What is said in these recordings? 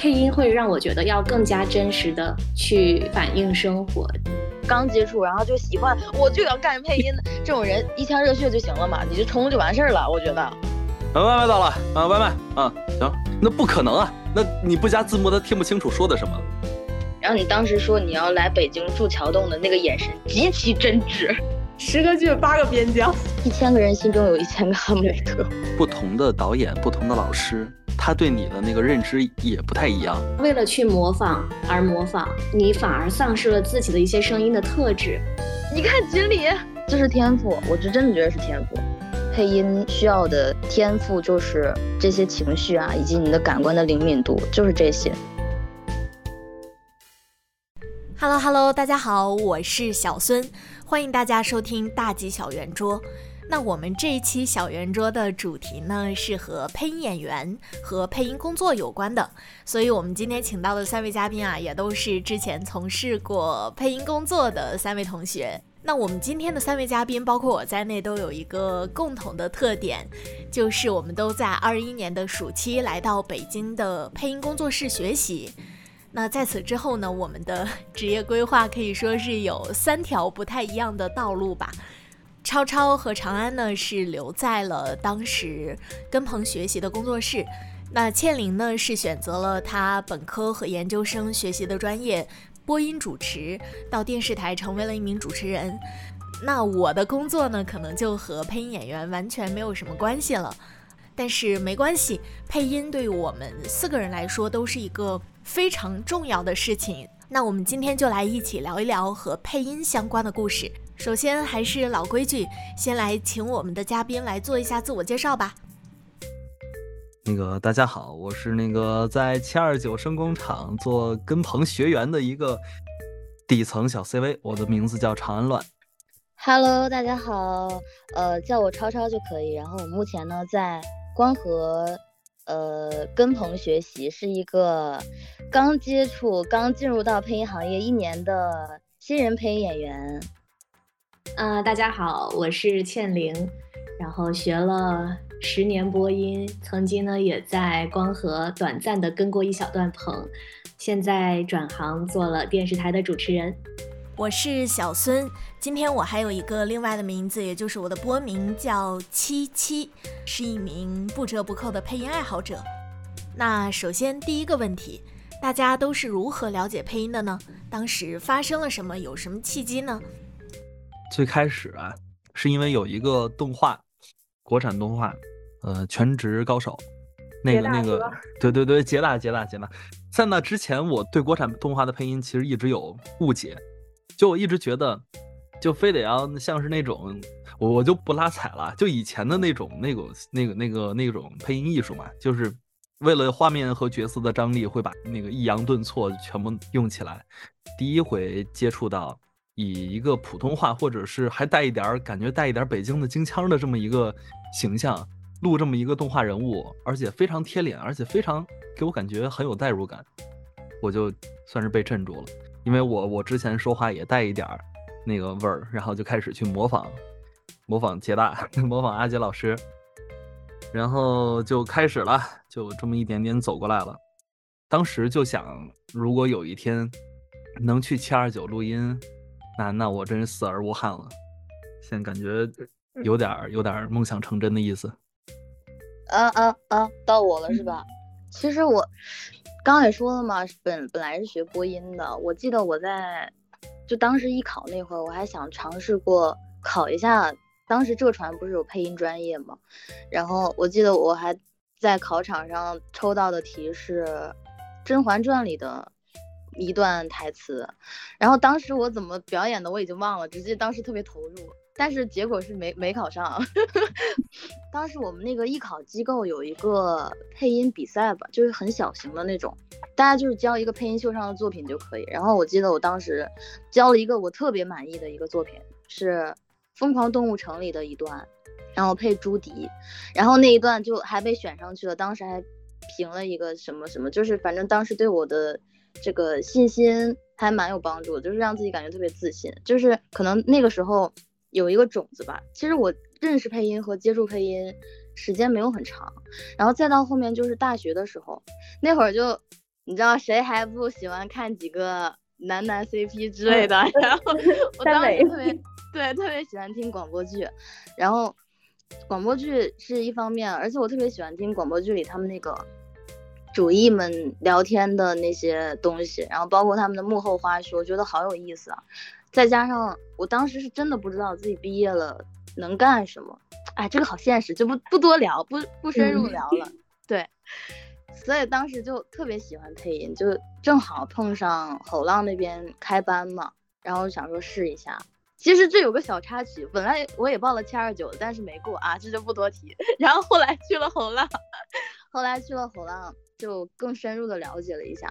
配音会让我觉得要更加真实的去反映生活。刚接触，然后就喜欢，我就要干配音的这种人，一腔热血就行了嘛，你就冲就完事儿了。我觉得。啊外卖到了啊，外卖啊，行，那不可能啊，那你不加字幕，他听不清楚说的什么。然后你当时说你要来北京住桥洞的那个眼神极其真挚。十个剧八个边疆，一千个人心中有一千个哈姆雷特。不同的导演，不同的老师，他对你的那个认知也不太一样。为了去模仿而模仿，你反而丧失了自己的一些声音的特质。你看锦鲤，这是天赋，我就真的觉得是天赋。配音需要的天赋就是这些情绪啊，以及你的感官的灵敏度，就是这些。Hello Hello，大家好，我是小孙。欢迎大家收听大吉小圆桌。那我们这一期小圆桌的主题呢，是和配音演员和配音工作有关的。所以，我们今天请到的三位嘉宾啊，也都是之前从事过配音工作的三位同学。那我们今天的三位嘉宾，包括我在内，都有一个共同的特点，就是我们都在二一年的暑期来到北京的配音工作室学习。那在此之后呢，我们的 职业规划可以说是有三条不太一样的道路吧。超超和长安呢是留在了当时跟朋学习的工作室，那倩玲呢是选择了她本科和研究生学习的专业播音主持，到电视台成为了一名主持人。那我的工作呢，可能就和配音演员完全没有什么关系了。但是没关系，配音对于我们四个人来说都是一个非常重要的事情。那我们今天就来一起聊一聊和配音相关的故事。首先还是老规矩，先来请我们的嘉宾来做一下自我介绍吧。那个大家好，我是那个在七二九声工厂做跟棚学员的一个底层小 CV，我的名字叫长安乱。Hello，大家好，呃，叫我超超就可以。然后我目前呢在。光和，呃，跟鹏学习是一个刚接触、刚进入到配音行业一年的新人配音演员。啊，大家好，我是倩玲，然后学了十年播音，曾经呢也在光和短暂的跟过一小段棚，现在转行做了电视台的主持人。我是小孙，今天我还有一个另外的名字，也就是我的播名叫七七，是一名不折不扣的配音爱好者。那首先第一个问题，大家都是如何了解配音的呢？当时发生了什么？有什么契机呢？最开始啊，是因为有一个动画，国产动画，呃，全职高手，那个那个，对对对，捷达捷达捷达。在那之前，我对国产动画的配音其实一直有误解。就我一直觉得，就非得要像是那种，我我就不拉踩了。就以前的那种那个那个那个那种配音艺术嘛，就是为了画面和角色的张力，会把那个抑扬顿挫全部用起来。第一回接触到以一个普通话，或者是还带一点感觉带一点北京的京腔的这么一个形象，录这么一个动画人物，而且非常贴脸，而且非常给我感觉很有代入感，我就算是被镇住了。因为我我之前说话也带一点儿那个味儿，然后就开始去模仿，模仿杰大，模仿阿杰老师，然后就开始了，就这么一点点走过来了。当时就想，如果有一天能去七二九录音，那那我真是死而无憾了。现在感觉有点有点梦想成真的意思。啊啊啊！到我了是吧？其实我。刚刚也说了嘛，本本来是学播音的。我记得我在就当时艺考那会儿，我还想尝试过考一下。当时浙传不是有配音专业嘛？然后我记得我还在考场上抽到的题是《甄嬛传》里的一段台词。然后当时我怎么表演的我已经忘了，只记得当时特别投入。但是结果是没没考上。当时我们那个艺考机构有一个配音比赛吧，就是很小型的那种，大家就是交一个配音秀上的作品就可以。然后我记得我当时交了一个我特别满意的一个作品，是《疯狂动物城》里的一段，然后配朱迪，然后那一段就还被选上去了。当时还评了一个什么什么，就是反正当时对我的这个信心还蛮有帮助，就是让自己感觉特别自信。就是可能那个时候。有一个种子吧，其实我认识配音和接触配音时间没有很长，然后再到后面就是大学的时候，那会儿就你知道谁还不喜欢看几个男男 CP 之类的？然后我当时特别对特别喜欢听广播剧，然后广播剧是一方面，而且我特别喜欢听广播剧里他们那个主义们聊天的那些东西，然后包括他们的幕后花絮，我觉得好有意思啊。再加上我当时是真的不知道自己毕业了能干什么，哎，这个好现实，就不不多聊，不不深入聊了。对，所以当时就特别喜欢配音，就正好碰上吼浪那边开班嘛，然后想说试一下。其实这有个小插曲，本来我也报了七二九，但是没过啊，这就不多提。然后后来去了吼浪，后来去了吼浪，就更深入的了解了一下。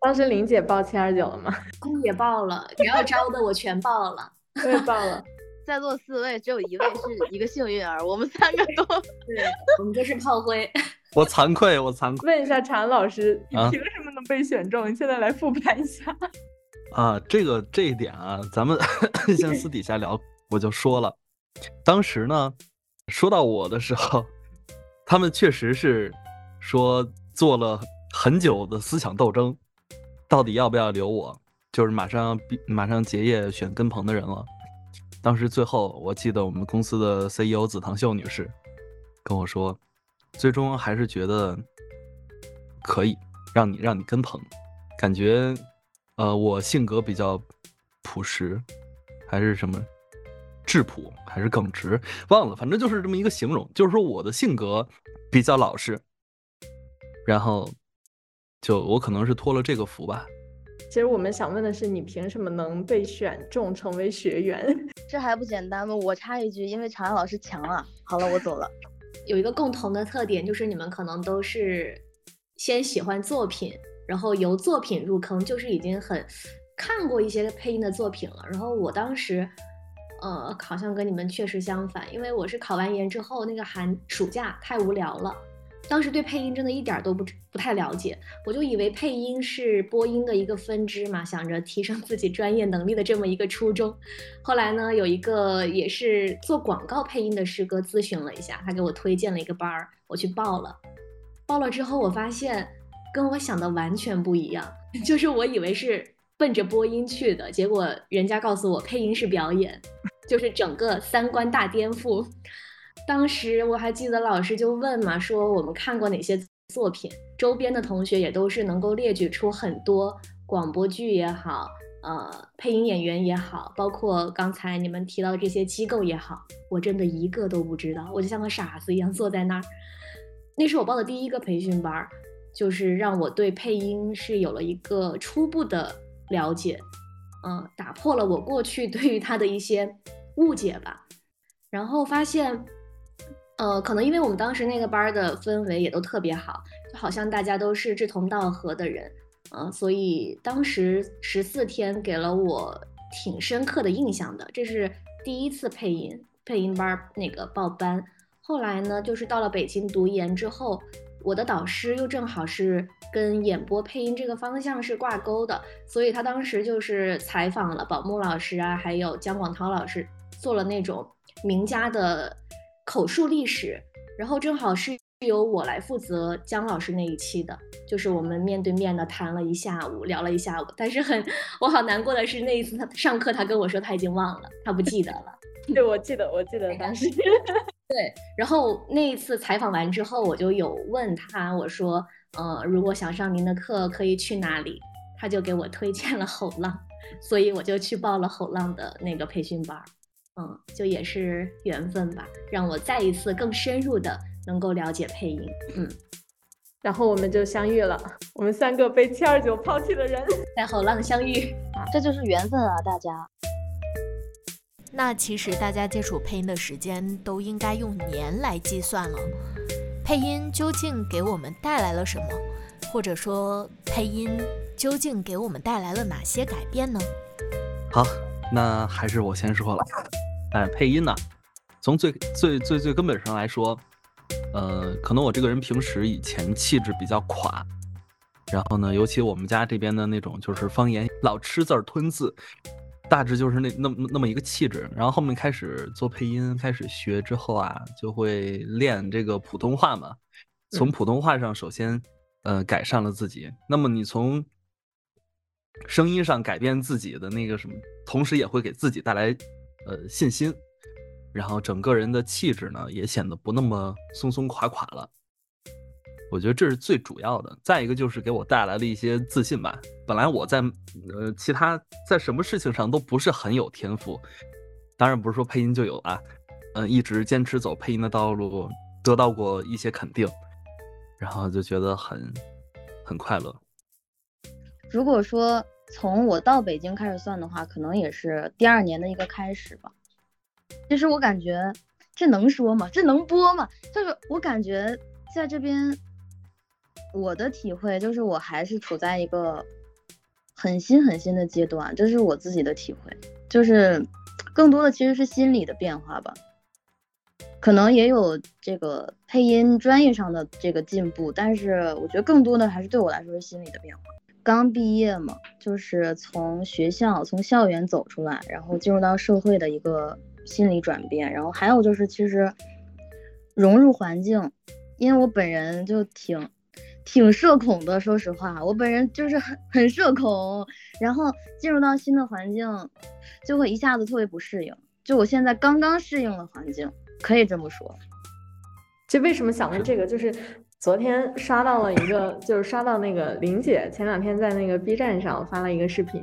当时玲姐报七二九了吗？也报了，你要招的我全报了，我也报了。在座四位只有一位是一个幸运儿，我们三个都，对，我们都是炮灰。我惭愧，我惭愧。问一下常老师，你凭什么能被选中？你现在来复盘一下。啊，这个这一点啊，咱们先私底下聊。我就说了，当时呢，说到我的时候，他们确实是说做了很久的思想斗争。到底要不要留我？就是马上要毕，马上结业选跟棚的人了。当时最后，我记得我们公司的 CEO 紫堂秀女士跟我说，最终还是觉得可以让你让你跟棚，感觉呃我性格比较朴实，还是什么质朴，还是耿直，忘了，反正就是这么一个形容，就是说我的性格比较老实，然后。就我可能是托了这个福吧。其实我们想问的是，你凭什么能被选中成为学员？这还不简单吗？我插一句，因为长安老师强啊。好了，我走了。有一个共同的特点，就是你们可能都是先喜欢作品，然后由作品入坑，就是已经很看过一些配音的作品了。然后我当时，呃，好像跟你们确实相反，因为我是考完研之后那个寒暑假太无聊了。当时对配音真的一点都不不太了解，我就以为配音是播音的一个分支嘛，想着提升自己专业能力的这么一个初衷。后来呢，有一个也是做广告配音的师哥咨询了一下，他给我推荐了一个班儿，我去报了。报了之后，我发现跟我想的完全不一样，就是我以为是奔着播音去的，结果人家告诉我配音是表演，就是整个三观大颠覆。当时我还记得老师就问嘛，说我们看过哪些作品，周边的同学也都是能够列举出很多广播剧也好，呃，配音演员也好，包括刚才你们提到的这些机构也好，我真的一个都不知道，我就像个傻子一样坐在那儿。那是我报的第一个培训班，就是让我对配音是有了一个初步的了解，嗯，打破了我过去对于他的一些误解吧，然后发现。呃，可能因为我们当时那个班的氛围也都特别好，就好像大家都是志同道合的人，嗯，所以当时十四天给了我挺深刻的印象的。这是第一次配音配音班那个报班，后来呢，就是到了北京读研之后，我的导师又正好是跟演播配音这个方向是挂钩的，所以他当时就是采访了宝木老师啊，还有姜广涛老师，做了那种名家的。口述历史，然后正好是由我来负责姜老师那一期的，就是我们面对面的谈了一下午，聊了一下午。但是很我好难过的是那一次他上课，他跟我说他已经忘了，他不记得了。对，我记得，我记得当时。对，然后那一次采访完之后，我就有问他，我说，呃，如果想上您的课，可以去哪里？他就给我推荐了 吼浪，所以我就去报了吼浪的那个培训班。嗯，就也是缘分吧，让我再一次更深入的能够了解配音。嗯，然后我们就相遇了，我们三个被七二九抛弃的人 在后浪相遇，这就是缘分啊，大家。那其实大家接触配音的时间都应该用年来计算了。配音究竟给我们带来了什么？或者说配音究竟给我们带来了哪些改变呢？好，那还是我先说了。哎，配音呢，从最最最最根本上来说，呃，可能我这个人平时以前气质比较垮，然后呢，尤其我们家这边的那种就是方言老吃字儿吞字，大致就是那那么那么一个气质。然后后面开始做配音，开始学之后啊，就会练这个普通话嘛。从普通话上，首先，呃，改善了自己。那么你从声音上改变自己的那个什么，同时也会给自己带来呃信心，然后整个人的气质呢也显得不那么松松垮垮了。我觉得这是最主要的。再一个就是给我带来了一些自信吧。本来我在呃其他在什么事情上都不是很有天赋，当然不是说配音就有啊，嗯，一直坚持走配音的道路，得到过一些肯定，然后就觉得很很快乐。如果说从我到北京开始算的话，可能也是第二年的一个开始吧。其实我感觉这能说吗？这能播吗？就是我感觉在这边。我的体会就是，我还是处在一个很新很新的阶段，这是我自己的体会，就是更多的其实是心理的变化吧，可能也有这个配音专业上的这个进步，但是我觉得更多的还是对我来说是心理的变化。刚毕业嘛，就是从学校从校园走出来，然后进入到社会的一个心理转变，然后还有就是其实融入环境，因为我本人就挺。挺社恐的，说实话，我本人就是很很社恐，然后进入到新的环境，就会一下子特别不适应。就我现在刚刚适应了环境，可以这么说。就为什么想问这个，就是昨天刷到了一个，就是刷到那个林姐前两天在那个 B 站上发了一个视频，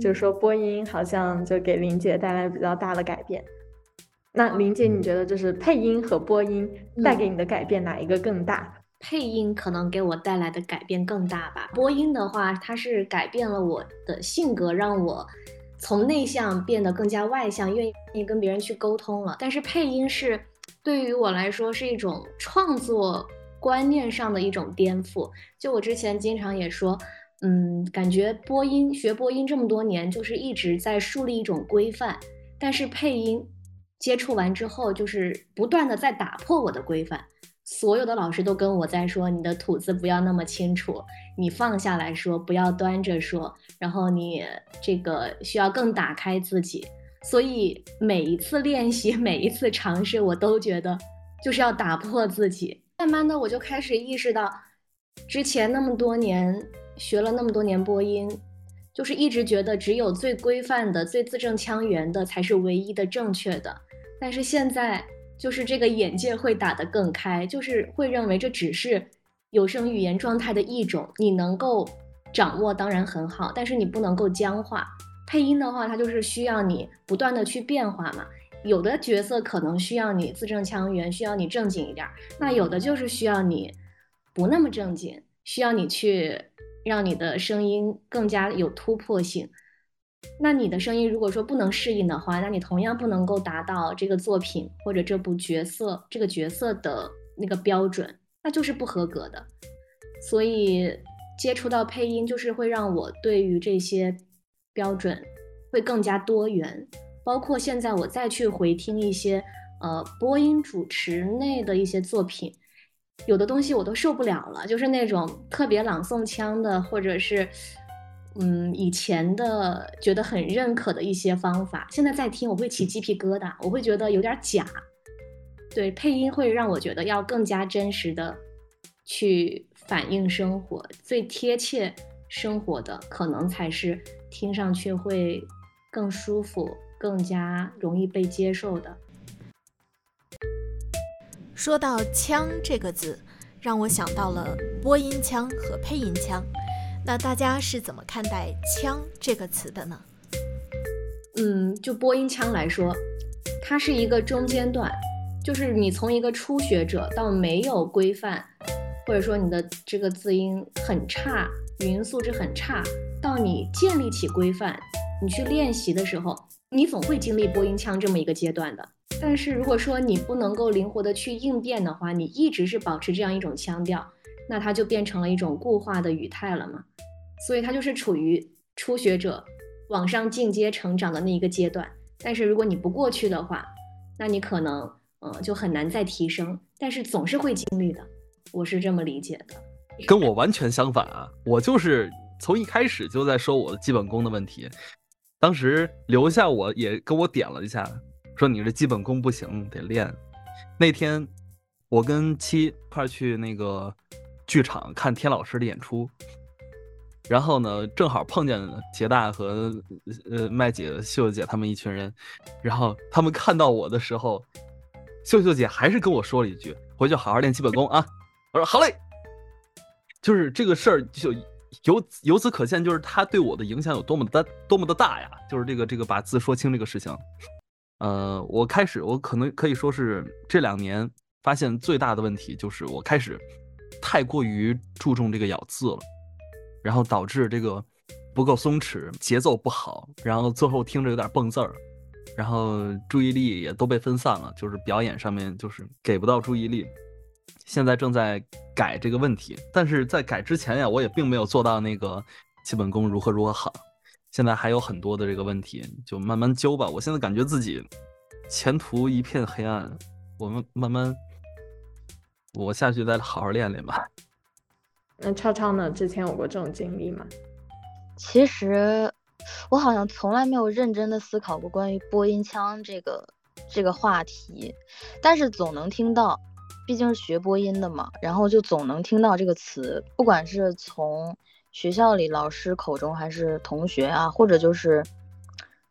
就是说播音好像就给林姐带来比较大的改变。那林姐，你觉得就是配音和播音带给你的改变哪一个更大？配音可能给我带来的改变更大吧。播音的话，它是改变了我的性格，让我从内向变得更加外向，愿意跟别人去沟通了。但是配音是对于我来说是一种创作观念上的一种颠覆。就我之前经常也说，嗯，感觉播音学播音这么多年，就是一直在树立一种规范，但是配音接触完之后，就是不断的在打破我的规范。所有的老师都跟我在说，你的吐字不要那么清楚，你放下来说，不要端着说，然后你这个需要更打开自己。所以每一次练习，每一次尝试，我都觉得就是要打破自己。慢慢的，我就开始意识到，之前那么多年学了那么多年播音，就是一直觉得只有最规范的、最字正腔圆的才是唯一的正确的。但是现在。就是这个眼界会打得更开，就是会认为这只是有声语言状态的一种，你能够掌握当然很好，但是你不能够僵化。配音的话，它就是需要你不断的去变化嘛。有的角色可能需要你字正腔圆，需要你正经一点，那有的就是需要你不那么正经，需要你去让你的声音更加有突破性。那你的声音如果说不能适应的话，那你同样不能够达到这个作品或者这部角色这个角色的那个标准，那就是不合格的。所以接触到配音，就是会让我对于这些标准会更加多元。包括现在我再去回听一些呃播音主持内的一些作品，有的东西我都受不了了，就是那种特别朗诵腔的，或者是。嗯，以前的觉得很认可的一些方法，现在在听我会起鸡皮疙瘩，我会觉得有点假。对，配音会让我觉得要更加真实的去反映生活，最贴切生活的可能才是听上去会更舒服、更加容易被接受的。说到“腔”这个字，让我想到了播音腔和配音腔。那大家是怎么看待“腔”这个词的呢？嗯，就播音腔来说，它是一个中间段，就是你从一个初学者到没有规范，或者说你的这个字音很差，语音素质很差，到你建立起规范，你去练习的时候，你总会经历播音腔这么一个阶段的。但是如果说你不能够灵活的去应变的话，你一直是保持这样一种腔调。那它就变成了一种固化的语态了嘛，所以它就是处于初学者往上进阶成长的那一个阶段。但是如果你不过去的话，那你可能嗯就很难再提升。但是总是会经历的，我是这么理解的。跟我完全相反啊，我就是从一开始就在说我的基本功的问题。当时留下我也跟我点了一下，说你这基本功不行，得练。那天我跟七块去那个。剧场看天老师的演出，然后呢，正好碰见杰大和呃麦姐、秀秀姐他们一群人，然后他们看到我的时候，秀秀姐还是跟我说了一句：“回去好好练基本功啊。”我说：“好嘞。”就是这个事儿就。由由此可见，就是他对我的影响有多么的，多么的大呀！就是这个这个把字说清这个事情，呃，我开始我可能可以说是这两年发现最大的问题，就是我开始太过于注重这个咬字了，然后导致这个不够松弛，节奏不好，然后最后听着有点蹦字儿，然后注意力也都被分散了，就是表演上面就是给不到注意力。现在正在改这个问题，但是在改之前呀，我也并没有做到那个基本功如何如何好。现在还有很多的这个问题，就慢慢揪吧。我现在感觉自己前途一片黑暗，我们慢慢，我下去再好好练练吧。那超超呢？之前有过这种经历吗？其实我好像从来没有认真的思考过关于播音腔这个这个话题，但是总能听到。毕竟是学播音的嘛，然后就总能听到这个词，不管是从学校里老师口中，还是同学啊，或者就是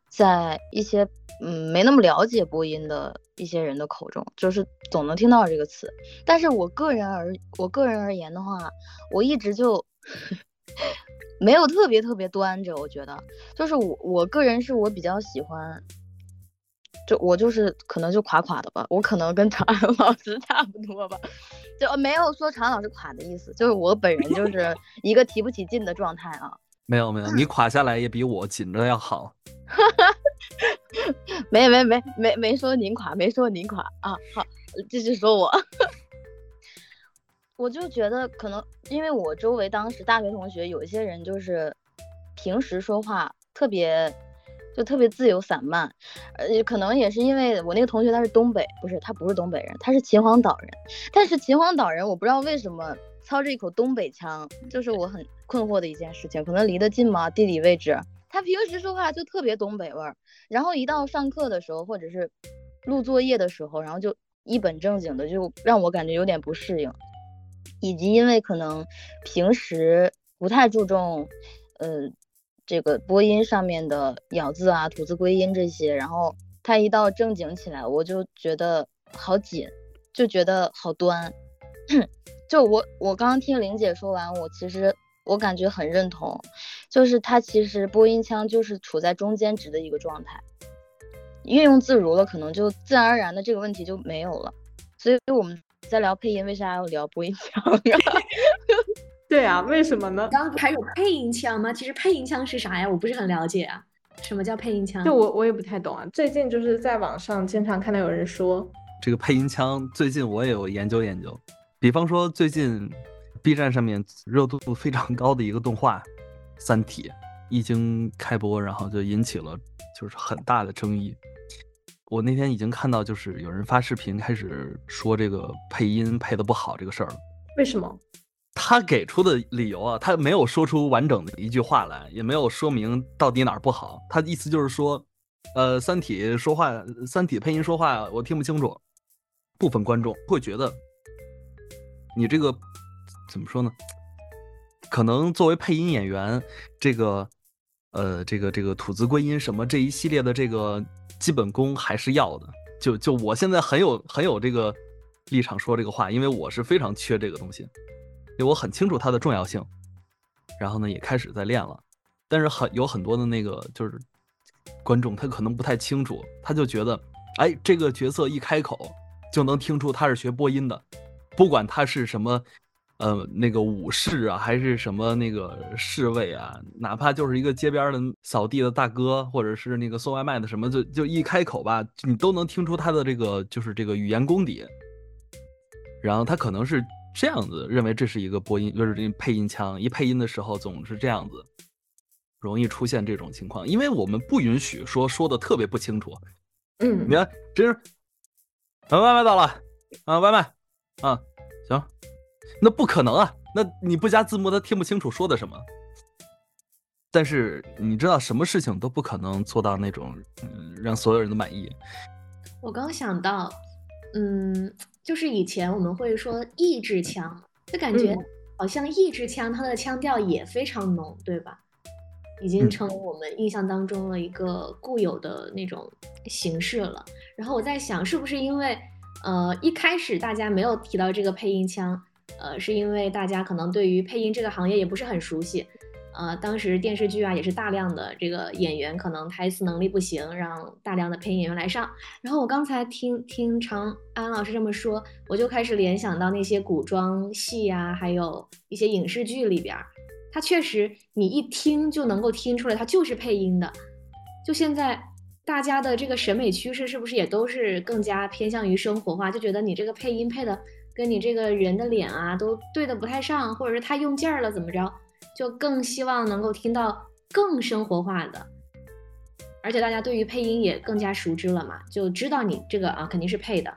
在一些嗯没那么了解播音的一些人的口中，就是总能听到这个词。但是我个人而我个人而言的话，我一直就 没有特别特别端着。我觉得，就是我我个人是我比较喜欢。就我就是可能就垮垮的吧，我可能跟常老师差不多吧，就没有说常老师垮的意思，就是我本人就是一个提不起劲的状态啊。没有没有，你垮下来也比我紧着要好。没没没没没说您垮，没说您垮啊。好，继续说我。我就觉得可能因为我周围当时大学同学有一些人就是平时说话特别。就特别自由散漫，呃，可能也是因为我那个同学他是东北，不是他不是东北人，他是秦皇岛人。但是秦皇岛人我不知道为什么操着一口东北腔，就是我很困惑的一件事情。可能离得近嘛，地理位置。他平时说话就特别东北味儿，然后一到上课的时候或者是录作业的时候，然后就一本正经的，就让我感觉有点不适应。以及因为可能平时不太注重，呃。这个播音上面的咬字啊、吐字归音这些，然后他一到正经起来，我就觉得好紧，就觉得好端。就我我刚刚听玲姐说完，我其实我感觉很认同，就是他其实播音腔就是处在中间值的一个状态，运用自如了，可能就自然而然的这个问题就没有了。所以我们在聊配音，为啥要聊播音腔啊？对啊，为什么呢？刚还有配音腔吗？其实配音腔是啥呀？我不是很了解啊。什么叫配音腔？就我我也不太懂啊。最近就是在网上经常看到有人说这个配音腔，最近我也有研究研究。比方说最近 B 站上面热度非常高的一个动画《三体》，一经开播，然后就引起了就是很大的争议。我那天已经看到，就是有人发视频开始说这个配音配的不好这个事儿了。为什么？他给出的理由啊，他没有说出完整的一句话来，也没有说明到底哪儿不好。他意思就是说，呃，《三体》说话，《三体》配音说话我听不清楚。部分观众会觉得，你这个怎么说呢？可能作为配音演员，这个，呃，这个这个吐字归音什么这一系列的这个基本功还是要的。就就我现在很有很有这个立场说这个话，因为我是非常缺这个东西。对我很清楚它的重要性，然后呢，也开始在练了，但是很有很多的那个就是观众，他可能不太清楚，他就觉得，哎，这个角色一开口就能听出他是学播音的，不管他是什么，呃，那个武士啊，还是什么那个侍卫啊，哪怕就是一个街边的扫地的大哥，或者是那个送外卖的什么，就就一开口吧，你都能听出他的这个就是这个语言功底，然后他可能是。这样子认为这是一个播音，就是这配音腔，一配音的时候总是这样子，容易出现这种情况，因为我们不允许说说的特别不清楚。嗯，你看，真是，啊，外卖到了，啊，外卖，啊，行，那不可能啊，那你不加字幕，他听不清楚说的什么。但是你知道，什么事情都不可能做到那种，嗯，让所有人都满意。我刚想到，嗯。就是以前我们会说意志腔，就感觉好像一支枪它的腔调也非常浓，对吧？已经成为我们印象当中的一个固有的那种形式了。然后我在想，是不是因为呃一开始大家没有提到这个配音腔，呃，是因为大家可能对于配音这个行业也不是很熟悉。呃，当时电视剧啊也是大量的这个演员可能台词能力不行，让大量的配音演员来上。然后我刚才听听长安老师这么说，我就开始联想到那些古装戏啊，还有一些影视剧里边，它确实你一听就能够听出来，它就是配音的。就现在大家的这个审美趋势是不是也都是更加偏向于生活化？就觉得你这个配音配的跟你这个人的脸啊都对的不太上，或者是太用劲儿了，怎么着？就更希望能够听到更生活化的，而且大家对于配音也更加熟知了嘛，就知道你这个啊肯定是配的。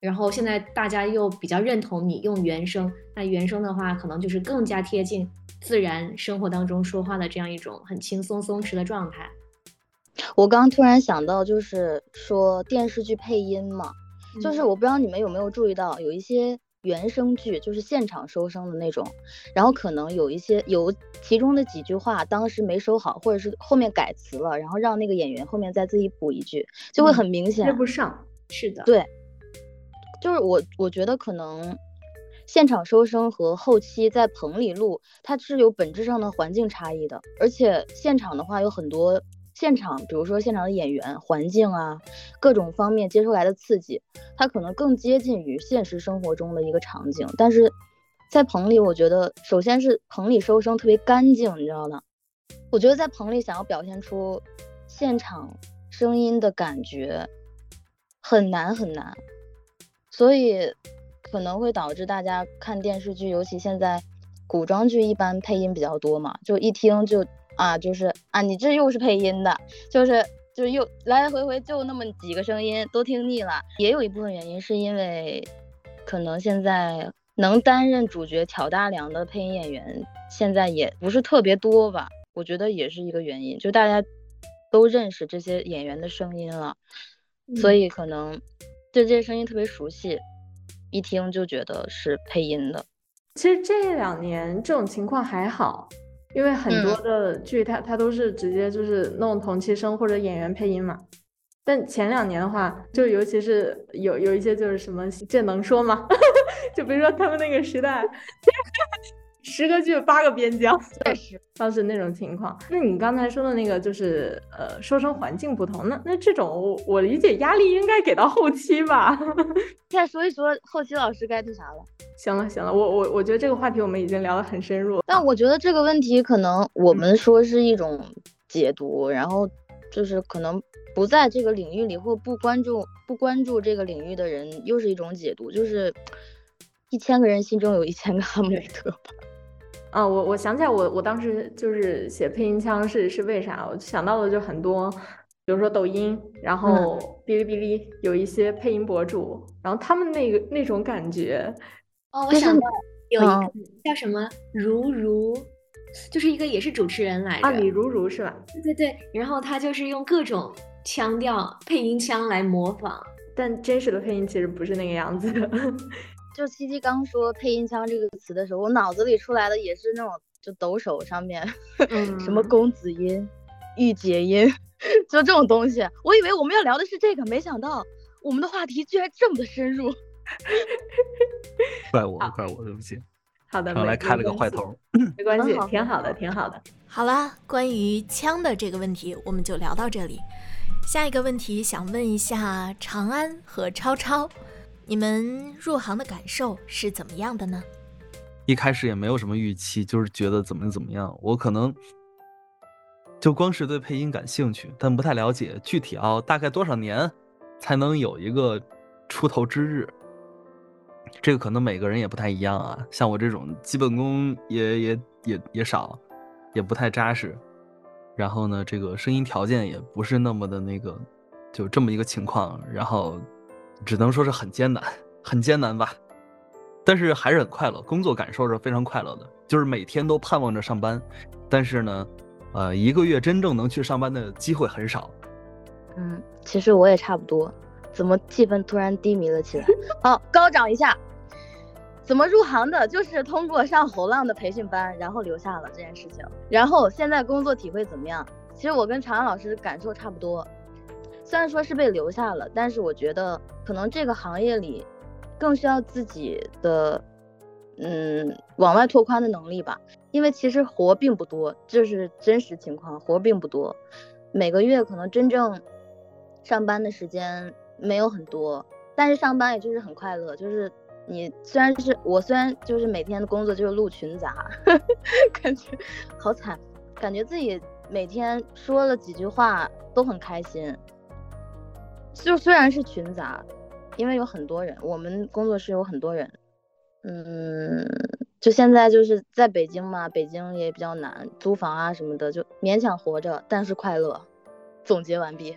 然后现在大家又比较认同你用原声，那原声的话可能就是更加贴近自然生活当中说话的这样一种很轻松松弛的状态。我刚突然想到，就是说电视剧配音嘛，就是我不知道你们有没有注意到，有一些。原声剧就是现场收声的那种，然后可能有一些有其中的几句话当时没收好，或者是后面改词了，然后让那个演员后面再自己补一句，就会很明显接不上。是的，对，就是我我觉得可能现场收声和后期在棚里录，它是有本质上的环境差异的，而且现场的话有很多。现场，比如说现场的演员、环境啊，各种方面接收来的刺激，它可能更接近于现实生活中的一个场景。但是在棚里，我觉得首先是棚里收声特别干净，你知道吗？我觉得在棚里想要表现出现场声音的感觉很难很难，所以可能会导致大家看电视剧，尤其现在古装剧一般配音比较多嘛，就一听就。啊，就是啊，你这又是配音的，就是就是又来来回回就那么几个声音，都听腻了。也有一部分原因是因为，可能现在能担任主角挑大梁的配音演员现在也不是特别多吧，我觉得也是一个原因，就大家都认识这些演员的声音了，所以可能对这些声音特别熟悉，一听就觉得是配音的。其实这两年这种情况还好。因为很多的剧，它它都是直接就是弄同期声或者演员配音嘛。但前两年的话，就尤其是有有一些就是什么，这能说吗？就比如说他们那个时代，十个剧八个边疆，确实当时那种情况。那你刚才说的那个就是呃，收声环境不同，那那这种我我理解压力应该给到后期吧？再说一说后期老师该那啥了。行了行了，我我我觉得这个话题我们已经聊得很深入，但我觉得这个问题可能我们说是一种解读，然后就是可能不在这个领域里或不关注不关注这个领域的人又是一种解读，就是一千个人心中有一千个哈姆雷特吧。啊，我我想起来，我我当时就是写配音腔是是为啥？我想到的就很多，比如说抖音，然后哔哩哔哩有一些配音博主，然后他们那个那种感觉。哦，我想到有一个叫什么如如，就是一个也是主持人来着，李如如是吧？对对对，然后他就是用各种腔调配音腔来模仿，但真实的配音其实不是那个样子的。就七七刚说配音腔这个词的时候，我脑子里出来的也是那种就抖手上面 什么公子音、御姐音，就这种东西。我以为我们要聊的是这个，没想到我们的话题居然这么的深入。怪我，怪我，对不起。好的，刚来开了个坏头，没关系，挺好的，挺好的。好了，关于枪的这个问题，我们就聊到这里。下一个问题想问一下长安和超超，你们入行的感受是怎么样的呢？一开始也没有什么预期，就是觉得怎么怎么样。我可能就光是对配音感兴趣，但不太了解具体啊，大概多少年才能有一个出头之日。这个可能每个人也不太一样啊，像我这种基本功也也也也少，也不太扎实，然后呢，这个声音条件也不是那么的那个，就这么一个情况，然后只能说是很艰难，很艰难吧。但是还是很快乐，工作感受是非常快乐的，就是每天都盼望着上班，但是呢，呃，一个月真正能去上班的机会很少。嗯，其实我也差不多。怎么气氛突然低迷了起来？好，高涨一下。怎么入行的？就是通过上侯浪的培训班，然后留下了这件事情。然后现在工作体会怎么样？其实我跟长安老师感受差不多，虽然说是被留下了，但是我觉得可能这个行业里更需要自己的嗯往外拓宽的能力吧。因为其实活并不多，这是真实情况，活并不多，每个月可能真正上班的时间没有很多，但是上班也就是很快乐，就是你虽然是我虽然就是每天的工作就是录群杂，感觉好惨，感觉自己每天说了几句话都很开心，就虽然是群杂，因为有很多人，我们工作室有很多人，嗯。就现在就是在北京嘛，北京也比较难租房啊什么的，就勉强活着，但是快乐。总结完毕。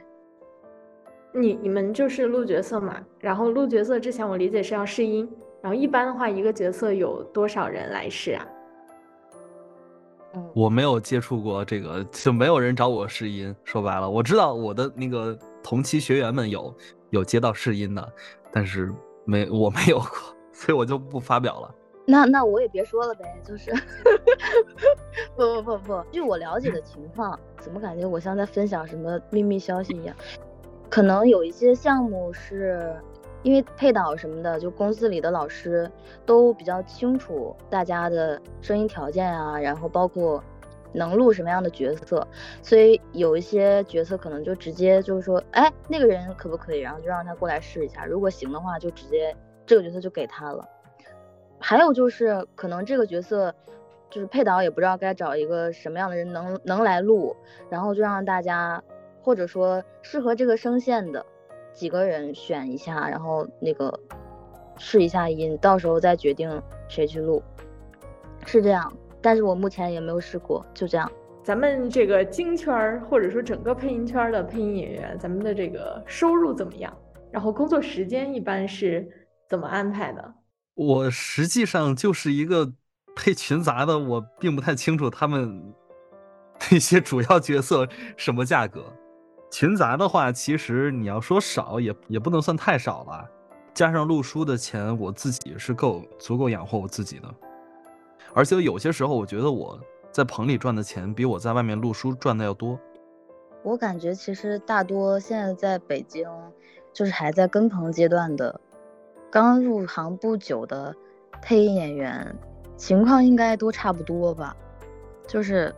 你你们就是录角色嘛，然后录角色之前我理解是要试音，然后一般的话一个角色有多少人来试啊？嗯，我没有接触过这个，就没有人找我试音。说白了，我知道我的那个同期学员们有有接到试音的，但是没我没有过，所以我就不发表了。那那我也别说了呗，就是 不不不不，据我了解的情况，怎么感觉我像在分享什么秘密消息一样？可能有一些项目是因为配导什么的，就公司里的老师都比较清楚大家的声音条件啊，然后包括能录什么样的角色，所以有一些角色可能就直接就是说，哎，那个人可不可以？然后就让他过来试一下，如果行的话，就直接这个角色就给他了。还有就是，可能这个角色就是配导也不知道该找一个什么样的人能能来录，然后就让大家或者说适合这个声线的几个人选一下，然后那个试一下音，到时候再决定谁去录，是这样。但是我目前也没有试过，就这样。咱们这个京圈儿或者说整个配音圈的配音演员，咱们的这个收入怎么样？然后工作时间一般是怎么安排的？我实际上就是一个配群杂的，我并不太清楚他们那些主要角色什么价格。群杂的话，其实你要说少也也不能算太少了，加上录书的钱，我自己是够足够养活我自己的。而且有些时候，我觉得我在棚里赚的钱比我在外面录书赚的要多。我感觉其实大多现在在北京，就是还在跟棚阶段的。刚入行不久的配音演员，情况应该都差不多吧，就是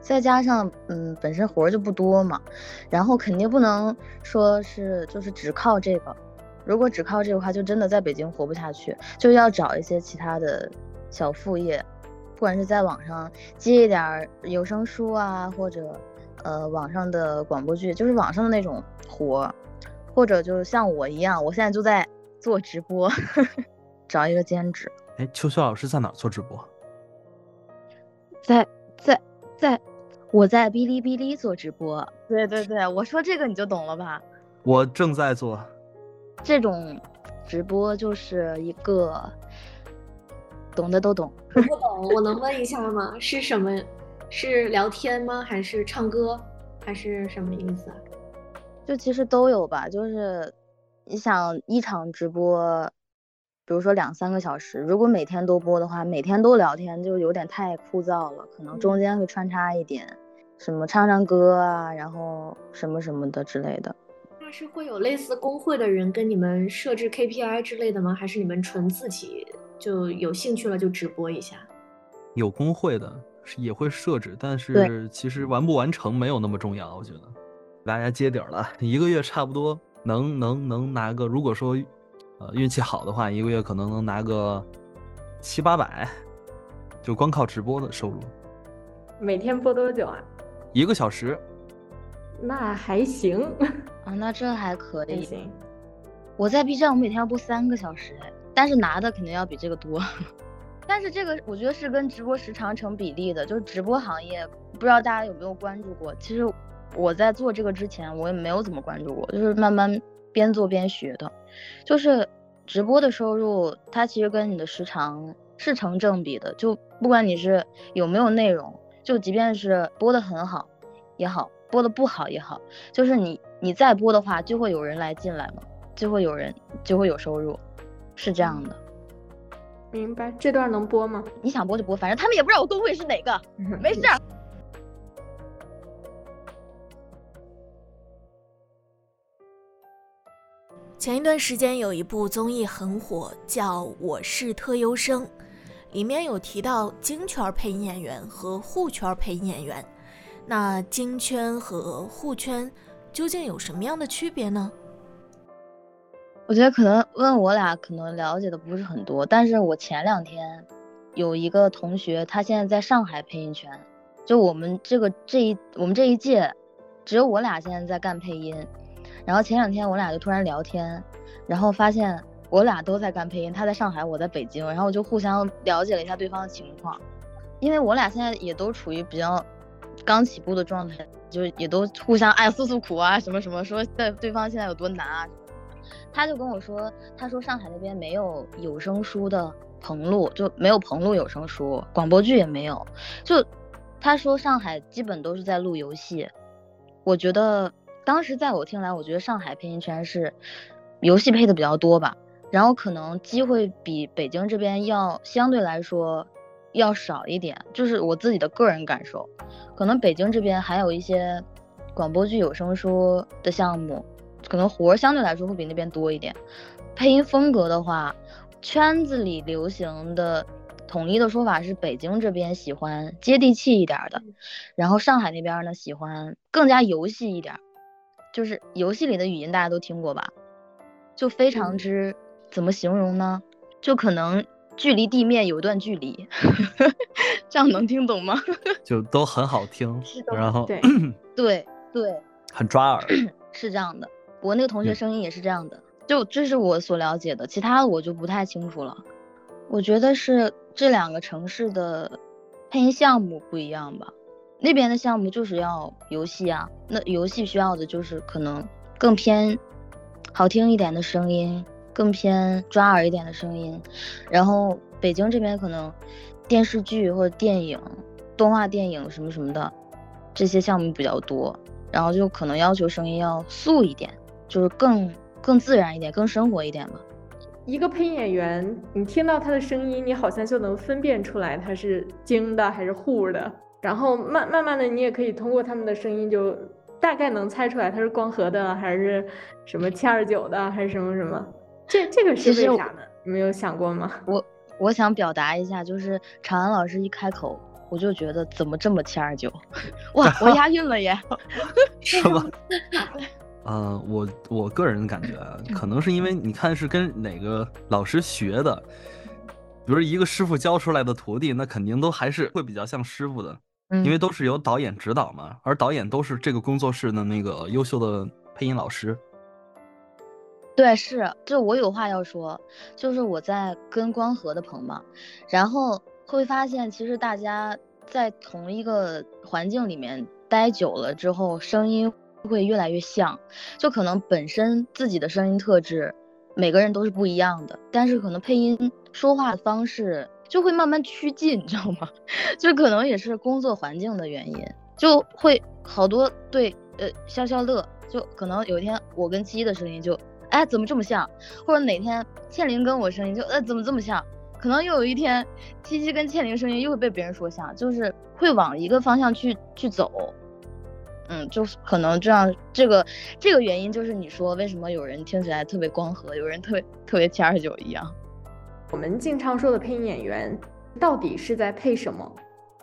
再加上嗯本身活儿就不多嘛，然后肯定不能说是就是只靠这个，如果只靠这个话，就真的在北京活不下去，就要找一些其他的小副业，不管是在网上接一点有声书啊，或者呃网上的广播剧，就是网上的那种活，或者就是像我一样，我现在就在。做直播，找一个兼职。哎，秋秋老师在哪做直播？在在在，我在哔哩哔哩做直播。对对对，我说这个你就懂了吧？我正在做这种直播，就是一个懂的都懂。我不懂，我能问一下吗？是什么？是聊天吗？还是唱歌？还是什么意思啊？就其实都有吧，就是。你想一场直播，比如说两三个小时，如果每天都播的话，每天都聊天就有点太枯燥了。可能中间会穿插一点，什么唱唱歌啊，然后什么什么的之类的。那是会有类似工会的人跟你们设置 KPI 之类的吗？还是你们纯自己就有兴趣了就直播一下？有工会的也会设置，但是其实完不完成没有那么重要，我觉得。大家接底儿了，一个月差不多。能能能拿个，如果说，呃，运气好的话，一个月可能能拿个七八百，就光靠直播的收入。每天播多久啊？一个小时。那还行啊，那这还可以。行。我在 B 站，我每天要播三个小时，但是拿的肯定要比这个多。但是这个我觉得是跟直播时长成比例的，就是直播行业，不知道大家有没有关注过？其实。我在做这个之前，我也没有怎么关注过，就是慢慢边做边学的。就是直播的收入，它其实跟你的时长是成正比的。就不管你是有没有内容，就即便是播的很好也好，播的不好也好，就是你你再播的话，就会有人来进来嘛，就会有人就会有收入，是这样的。明白。这段能播吗？你想播就播，反正他们也不知道我工会是哪个，没事。前一段时间有一部综艺很火，叫《我是特优生》，里面有提到京圈配音演员和沪圈配音演员。那京圈和沪圈究竟有什么样的区别呢？我觉得可能问我俩可能了解的不是很多，但是我前两天有一个同学，他现在在上海配音圈，就我们这个这一我们这一届，只有我俩现在在干配音。然后前两天我俩就突然聊天，然后发现我俩都在干配音，他在上海，我在北京，然后我就互相了解了一下对方的情况，因为我俩现在也都处于比较刚起步的状态，就也都互相哎诉诉苦啊什么什么，说对对方现在有多难啊。他就跟我说，他说上海那边没有有声书的棚录，就没有棚录有声书，广播剧也没有，就他说上海基本都是在录游戏，我觉得。当时在我听来，我觉得上海配音圈是游戏配的比较多吧，然后可能机会比北京这边要相对来说要少一点，就是我自己的个人感受。可能北京这边还有一些广播剧有声书的项目，可能活儿相对来说会比那边多一点。配音风格的话，圈子里流行的统一的说法是北京这边喜欢接地气一点的，然后上海那边呢喜欢更加游戏一点。就是游戏里的语音大家都听过吧，就非常之怎么形容呢？就可能距离地面有一段距离，这样能听懂吗？就都很好听，是然后对 对对，很抓耳，是这样的。我那个同学声音也是这样的，就这是我所了解的，其他的我就不太清楚了。我觉得是这两个城市的配音项目不一样吧。那边的项目就是要游戏啊，那游戏需要的就是可能更偏好听一点的声音，更偏抓耳一点的声音。然后北京这边可能电视剧或者电影、动画电影什么什么的这些项目比较多，然后就可能要求声音要素一点，就是更更自然一点，更生活一点吧。一个配音演员，你听到他的声音，你好像就能分辨出来他是京的还是沪的。然后慢慢慢的，你也可以通过他们的声音，就大概能猜出来他是光和的还是什么七二九的还是什么什么。这这个是为啥呢？你没有想过吗？我我想表达一下，就是长安老师一开口，我就觉得怎么这么七二九？哇，我押韵了耶！是吗？嗯，我我个人感觉，可能是因为你看是跟哪个老师学的，比如一个师傅教出来的徒弟，那肯定都还是会比较像师傅的。因为都是由导演指导嘛，而导演都是这个工作室的那个优秀的配音老师。对，是，就我有话要说，就是我在跟光和的棚嘛，然后会发现其实大家在同一个环境里面待久了之后，声音会越来越像，就可能本身自己的声音特质每个人都是不一样的，但是可能配音说话的方式。就会慢慢趋近，你知道吗？就可能也是工作环境的原因，就会好多对呃消消乐，就可能有一天我跟七的声音就哎怎么这么像，或者哪天倩玲跟我声音就呃怎么这么像，可能又有一天七七跟倩玲声音又会被别人说像，就是会往一个方向去去走，嗯，就是可能这样这个这个原因就是你说为什么有人听起来特别光和，有人特别特别七二九一样。我们经常说的配音演员，到底是在配什么？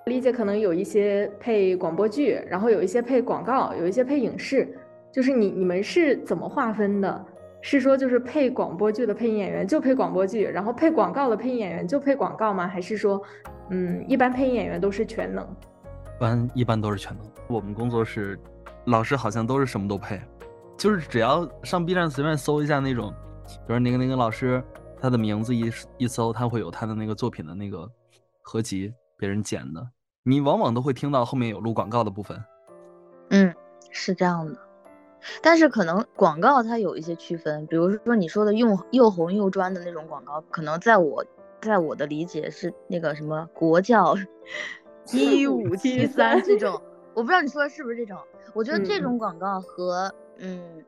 理解可能有一些配广播剧，然后有一些配广告，有一些配影视。就是你你们是怎么划分的？是说就是配广播剧的配音演员就配广播剧，然后配广告的配音演员就配广告吗？还是说，嗯，一般配音演员都是全能？一般一般都是全能。我们工作室老师好像都是什么都配，就是只要上 B 站随便搜一下那种，比如那个那个老师。他的名字一一搜，他会有他的那个作品的那个合集，别人剪的，你往往都会听到后面有录广告的部分。嗯，是这样的，但是可能广告它有一些区分，比如说你说的用又红又专的那种广告，可能在我在我的理解是那个什么国教一五七三这种，我不知道你说的是不是这种。我觉得这种广告和嗯，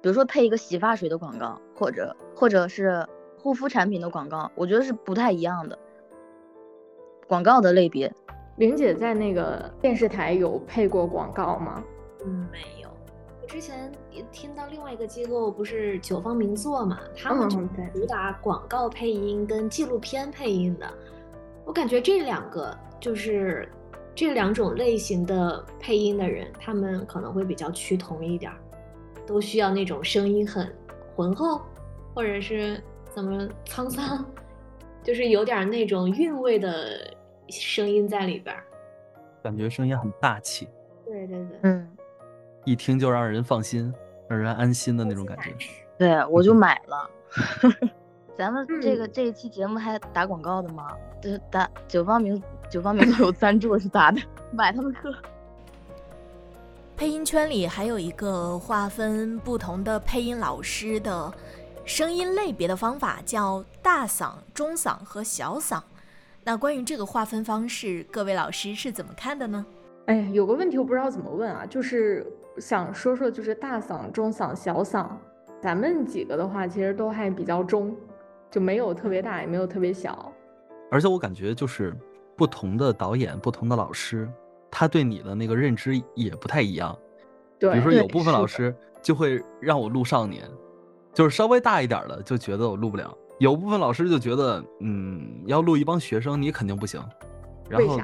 比如说配一个洗发水的广告，或者或者是。护肤产品的广告，我觉得是不太一样的。广告的类别，玲姐在那个电视台有配过广告吗？嗯，没有。我之前也听到另外一个机构不是九方名作嘛，他们就主打广告配音跟纪录片配音的。我感觉这两个就是这两种类型的配音的人，他们可能会比较趋同一点，都需要那种声音很浑厚，或者是怎么沧桑，就是有点那种韵味的。声音在里边，感觉声音很大气。对对对，嗯，一听就让人放心，让人安心的那种感觉。对，我就买了。咱们这个这一期节目还打广告的吗？就是打九方明九方明有 赞助是咋的？买他们课。配音圈里还有一个划分不同的配音老师的声音类别的方法，叫大嗓、中嗓和小嗓。那关于这个划分方式，各位老师是怎么看的呢？哎，有个问题我不知道怎么问啊，就是想说说，就是大嗓、中嗓、小嗓，咱们几个的话其实都还比较中，就没有特别大，也没有特别小。而且我感觉就是不同的导演、不同的老师，他对你的那个认知也不太一样。对，比如说有部分老师就会让我录少年，就是稍微大一点的就觉得我录不了。有部分老师就觉得，嗯，要录一帮学生，你肯定不行。然后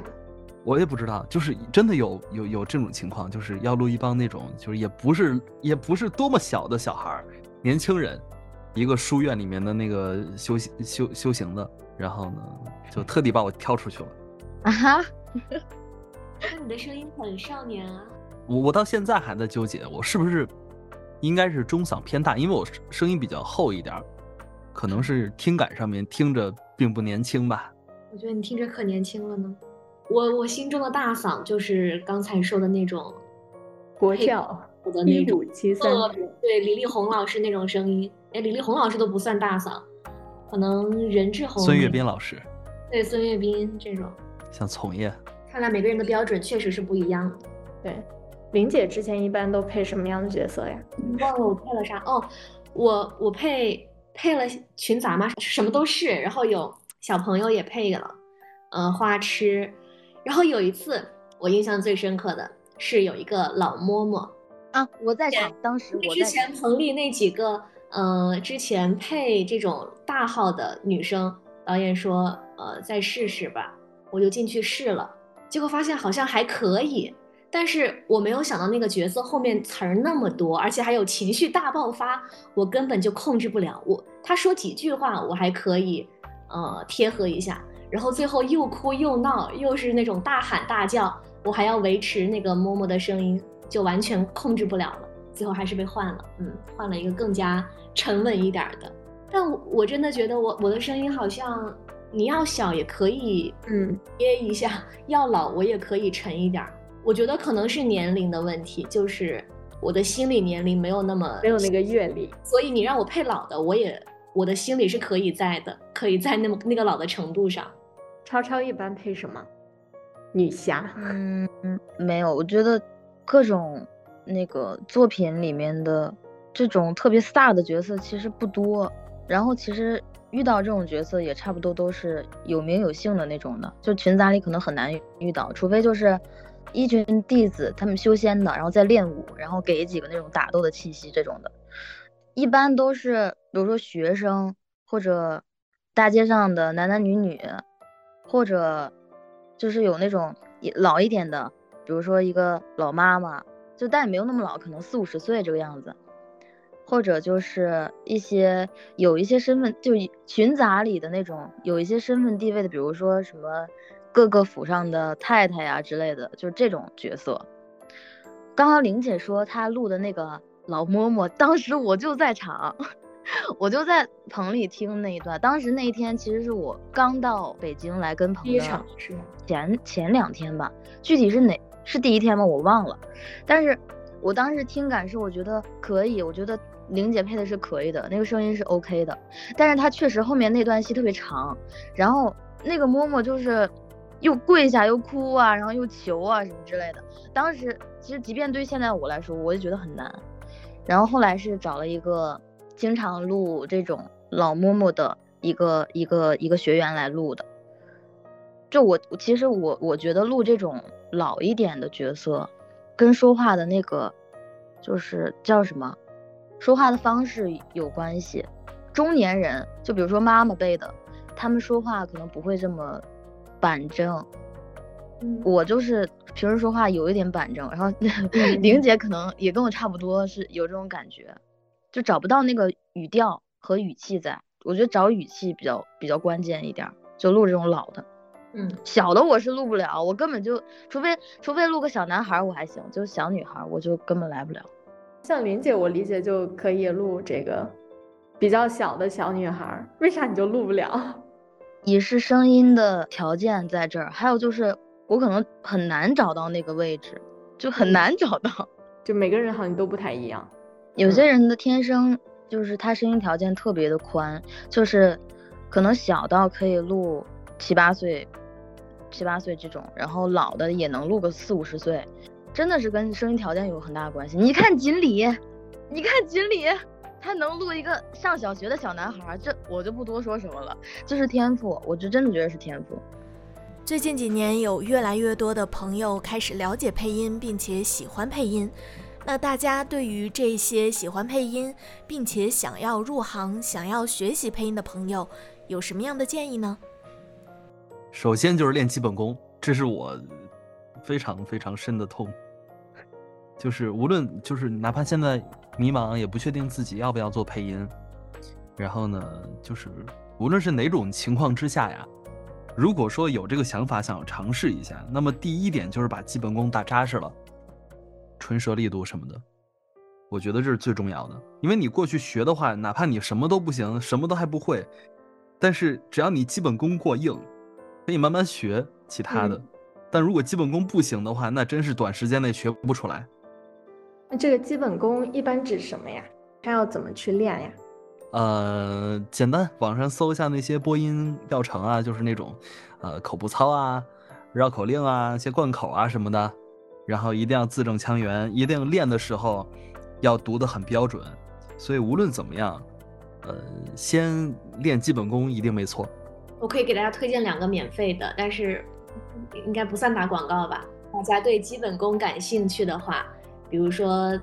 我也不知道，就是真的有有有这种情况，就是要录一帮那种，就是也不是也不是多么小的小孩儿，年轻人，一个书院里面的那个修行修修行的，然后呢，就特地把我挑出去了。啊哈，那你的声音很少年啊。我我到现在还在纠结，我是不是应该是中嗓偏大，因为我声音比较厚一点。可能是听感上面听着并不年轻吧，我觉得你听着可年轻了呢。我我心中的大嗓就是刚才说的那种国教的那种，对李丽红老师那种声音。哎，李丽红老师都不算大嗓，可能任志宏、孙悦斌老师，对孙悦斌这种，像从业。看来每个人的标准确实是不一样的。对，玲姐之前一般都配什么样的角色呀？忘了我配了啥哦，我我配。配了群杂嘛，什么都是，然后有小朋友也配了，呃，花痴，然后有一次我印象最深刻的是有一个老嬷嬷啊，我在场，当时我之前彭丽那几个，呃，之前配这种大号的女生，导演说，呃，再试试吧，我就进去试了，结果发现好像还可以。但是我没有想到那个角色后面词儿那么多，而且还有情绪大爆发，我根本就控制不了。我他说几句话我还可以，呃，贴合一下，然后最后又哭又闹，又是那种大喊大叫，我还要维持那个嬷嬷的声音，就完全控制不了了。最后还是被换了，嗯，换了一个更加沉稳一点的。但我真的觉得我我的声音好像你要小也可以，嗯，憋一下；要老我也可以沉一点。我觉得可能是年龄的问题，就是我的心理年龄没有那么没有那个阅历，所以你让我配老的，我也我的心理是可以在的，可以在那么那个老的程度上。超超一般配什么？女侠？嗯，没有，我觉得各种那个作品里面的这种特别飒的角色其实不多，然后其实遇到这种角色也差不多都是有名有姓的那种的，就群杂里可能很难遇到，除非就是。一群弟子，他们修仙的，然后在练武，然后给几个那种打斗的气息这种的，一般都是比如说学生或者大街上的男男女女，或者就是有那种老一点的，比如说一个老妈妈，就但也没有那么老，可能四五十岁这个样子，或者就是一些有一些身份，就群杂里的那种有一些身份地位的，比如说什么。各个府上的太太呀之类的，就是这种角色。刚刚玲姐说她录的那个老嬷嬷，当时我就在场，我就在棚里听那一段。当时那一天其实是我刚到北京来跟朋友，是前前两天吧，具体是哪是第一天吗？我忘了。但是我当时听感是我觉得可以，我觉得玲姐配的是可以的，那个声音是 OK 的。但是她确实后面那段戏特别长，然后那个嬷嬷就是。又跪下又哭啊，然后又求啊什么之类的。当时其实即便对现在我来说，我也觉得很难。然后后来是找了一个经常录这种老嬷嬷的一个一个一个学员来录的。就我其实我我觉得录这种老一点的角色，跟说话的那个就是叫什么，说话的方式有关系。中年人就比如说妈妈辈的，他们说话可能不会这么板正。我就是平时说话有一点板正，然后 玲姐可能也跟我差不多是有这种感觉，就找不到那个语调和语气在。我觉得找语气比较比较关键一点，就录这种老的。嗯，小的我是录不了，我根本就除非除非录个小男孩我还行，就是小女孩我就根本来不了。像玲姐，我理解就可以录这个比较小的小女孩，为啥你就录不了？也是声音的条件在这儿，还有就是我可能很难找到那个位置，就很难找到。就每个人好像都不太一样，有些人的天生就是他声音条件特别的宽，就是可能小到可以录七八岁。七八岁这种，然后老的也能录个四五十岁，真的是跟声音条件有很大关系。你看锦鲤，你看锦鲤，他能录一个上小学的小男孩，这我就不多说什么了，这是天赋，我就真的觉得是天赋。最近几年，有越来越多的朋友开始了解配音，并且喜欢配音。那大家对于这些喜欢配音，并且想要入行、想要学习配音的朋友，有什么样的建议呢？首先就是练基本功，这是我非常非常深的痛。就是无论就是哪怕现在迷茫，也不确定自己要不要做配音。然后呢，就是无论是哪种情况之下呀，如果说有这个想法想要尝试一下，那么第一点就是把基本功打扎实了，唇舌力度什么的，我觉得这是最重要的。因为你过去学的话，哪怕你什么都不行，什么都还不会，但是只要你基本功过硬。可以慢慢学其他的，但如果基本功不行的话，那真是短时间内学不出来。那这个基本功一般指什么呀？它要怎么去练呀？呃，简单，网上搜一下那些播音教程啊，就是那种，呃，口部操啊、绕口令啊、一些贯口啊什么的，然后一定要字正腔圆，一定练的时候要读得很标准。所以无论怎么样，呃，先练基本功一定没错。我可以给大家推荐两个免费的，但是应该不算打广告吧？大家对基本功感兴趣的话，比如说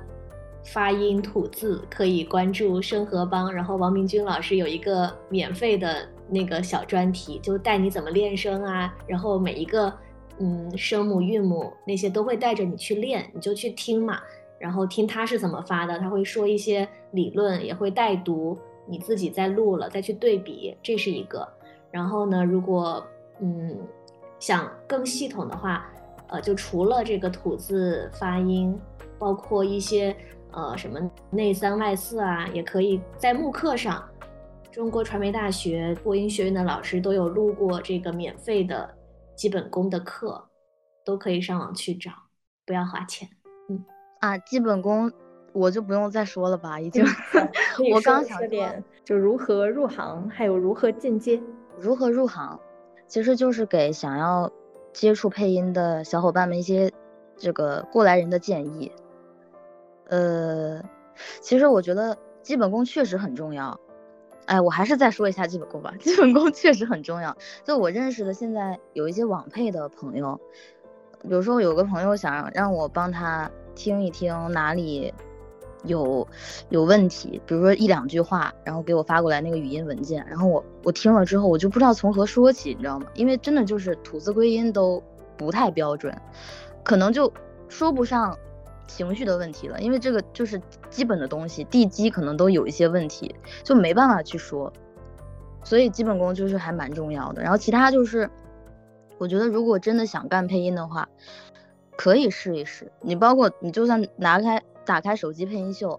发音吐字，可以关注生和帮，然后王明军老师有一个免费的那个小专题，就带你怎么练声啊，然后每一个嗯声母韵母那些都会带着你去练，你就去听嘛，然后听他是怎么发的，他会说一些理论，也会带读，你自己再录了再去对比，这是一个。然后呢，如果嗯想更系统的话，呃，就除了这个吐字发音，包括一些呃什么内三外四啊，也可以在慕课上，中国传媒大学播音学院的老师都有录过这个免费的基本功的课，都可以上网去找，不要花钱。嗯啊，基本功我就不用再说了吧，已经。我刚想点就如何入行，还有如何进阶。如何入行，其实就是给想要接触配音的小伙伴们一些这个过来人的建议。呃，其实我觉得基本功确实很重要。哎，我还是再说一下基本功吧。基本功确实很重要。就我认识的现在有一些网配的朋友，比如说有个朋友想让我帮他听一听哪里。有有问题，比如说一两句话，然后给我发过来那个语音文件，然后我我听了之后，我就不知道从何说起，你知道吗？因为真的就是吐字归音都不太标准，可能就说不上情绪的问题了，因为这个就是基本的东西，地基可能都有一些问题，就没办法去说，所以基本功就是还蛮重要的。然后其他就是，我觉得如果真的想干配音的话，可以试一试。你包括你就算拿开。打开手机配音秀，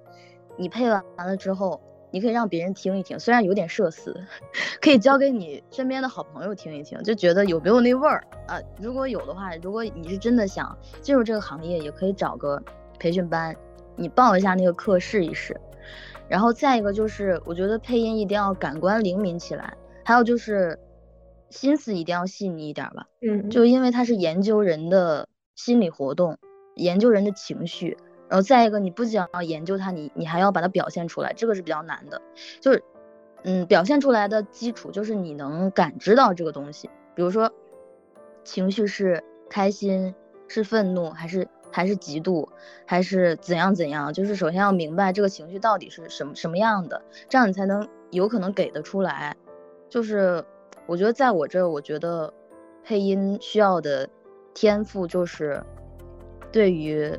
你配完了之后，你可以让别人听一听，虽然有点社死，可以交给你身边的好朋友听一听，就觉得有没有那味儿啊？如果有的话，如果你是真的想进入这个行业，也可以找个培训班，你报一下那个课试一试。然后再一个就是，我觉得配音一定要感官灵敏起来，还有就是心思一定要细腻一点吧。嗯，就因为它是研究人的心理活动，研究人的情绪。然后再一个，你不仅要研究它，你你还要把它表现出来，这个是比较难的。就是嗯，表现出来的基础就是你能感知到这个东西，比如说情绪是开心、是愤怒，还是还是嫉妒，还是怎样怎样，就是首先要明白这个情绪到底是什么什么样的，这样你才能有可能给得出来。就是我觉得在我这，我觉得配音需要的天赋就是对于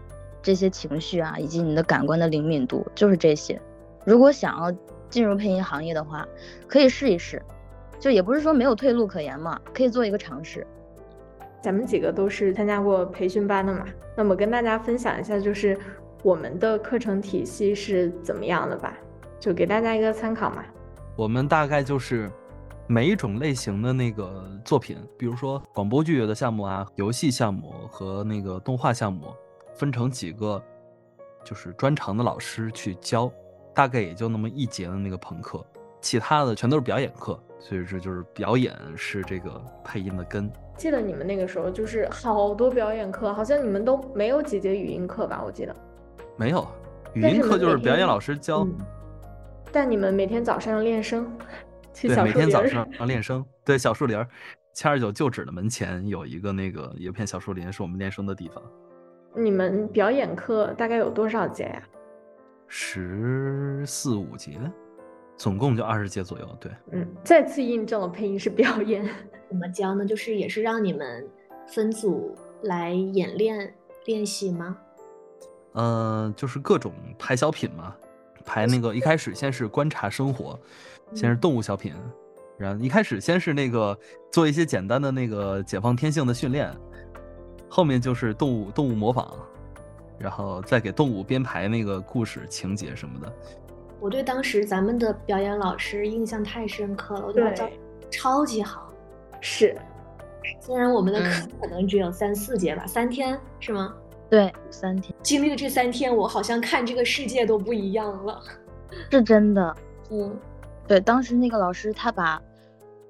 这些情绪啊，以及你的感官的灵敏度，就是这些。如果想要进入配音行业的话，可以试一试，就也不是说没有退路可言嘛，可以做一个尝试。咱们几个都是参加过培训班的嘛，那么跟大家分享一下，就是我们的课程体系是怎么样的吧，就给大家一个参考嘛。我们大概就是每一种类型的那个作品，比如说广播剧的项目啊、游戏项目和那个动画项目，分成几个就是专长的老师去教。大概也就那么一节的那个朋克，其他的全都是表演课，所以这就是表演是这个配音的根。记得你们那个时候就是好多表演课，好像你们都没有几节语音课吧？我记得没有，语音课就是表演老师教。但你们每天早上练声，对，每天早上练声。对，小树林儿，七二九旧址的门前有一个那个有片小树林，是我们练声的地方。你们表演课大概有多少节呀？十四五节，总共就二十节左右。对，嗯，再次印证了配音是表演。怎么教呢？就是也是让你们分组来演练练习吗？嗯，就是各种排小品嘛，排那个一开始先是观察生活，先是动物小品，然后一开始先是那个做一些简单的那个解放天性的训练，后面就是动物动物模仿。然后再给动物编排那个故事情节什么的。我对当时咱们的表演老师印象太深刻了，我觉得教超级好。是，虽然我们的课可能只有三四节吧，三天是吗？对，三天。经历了这三天，我好像看这个世界都不一样了。是真的。嗯，对，当时那个老师他把，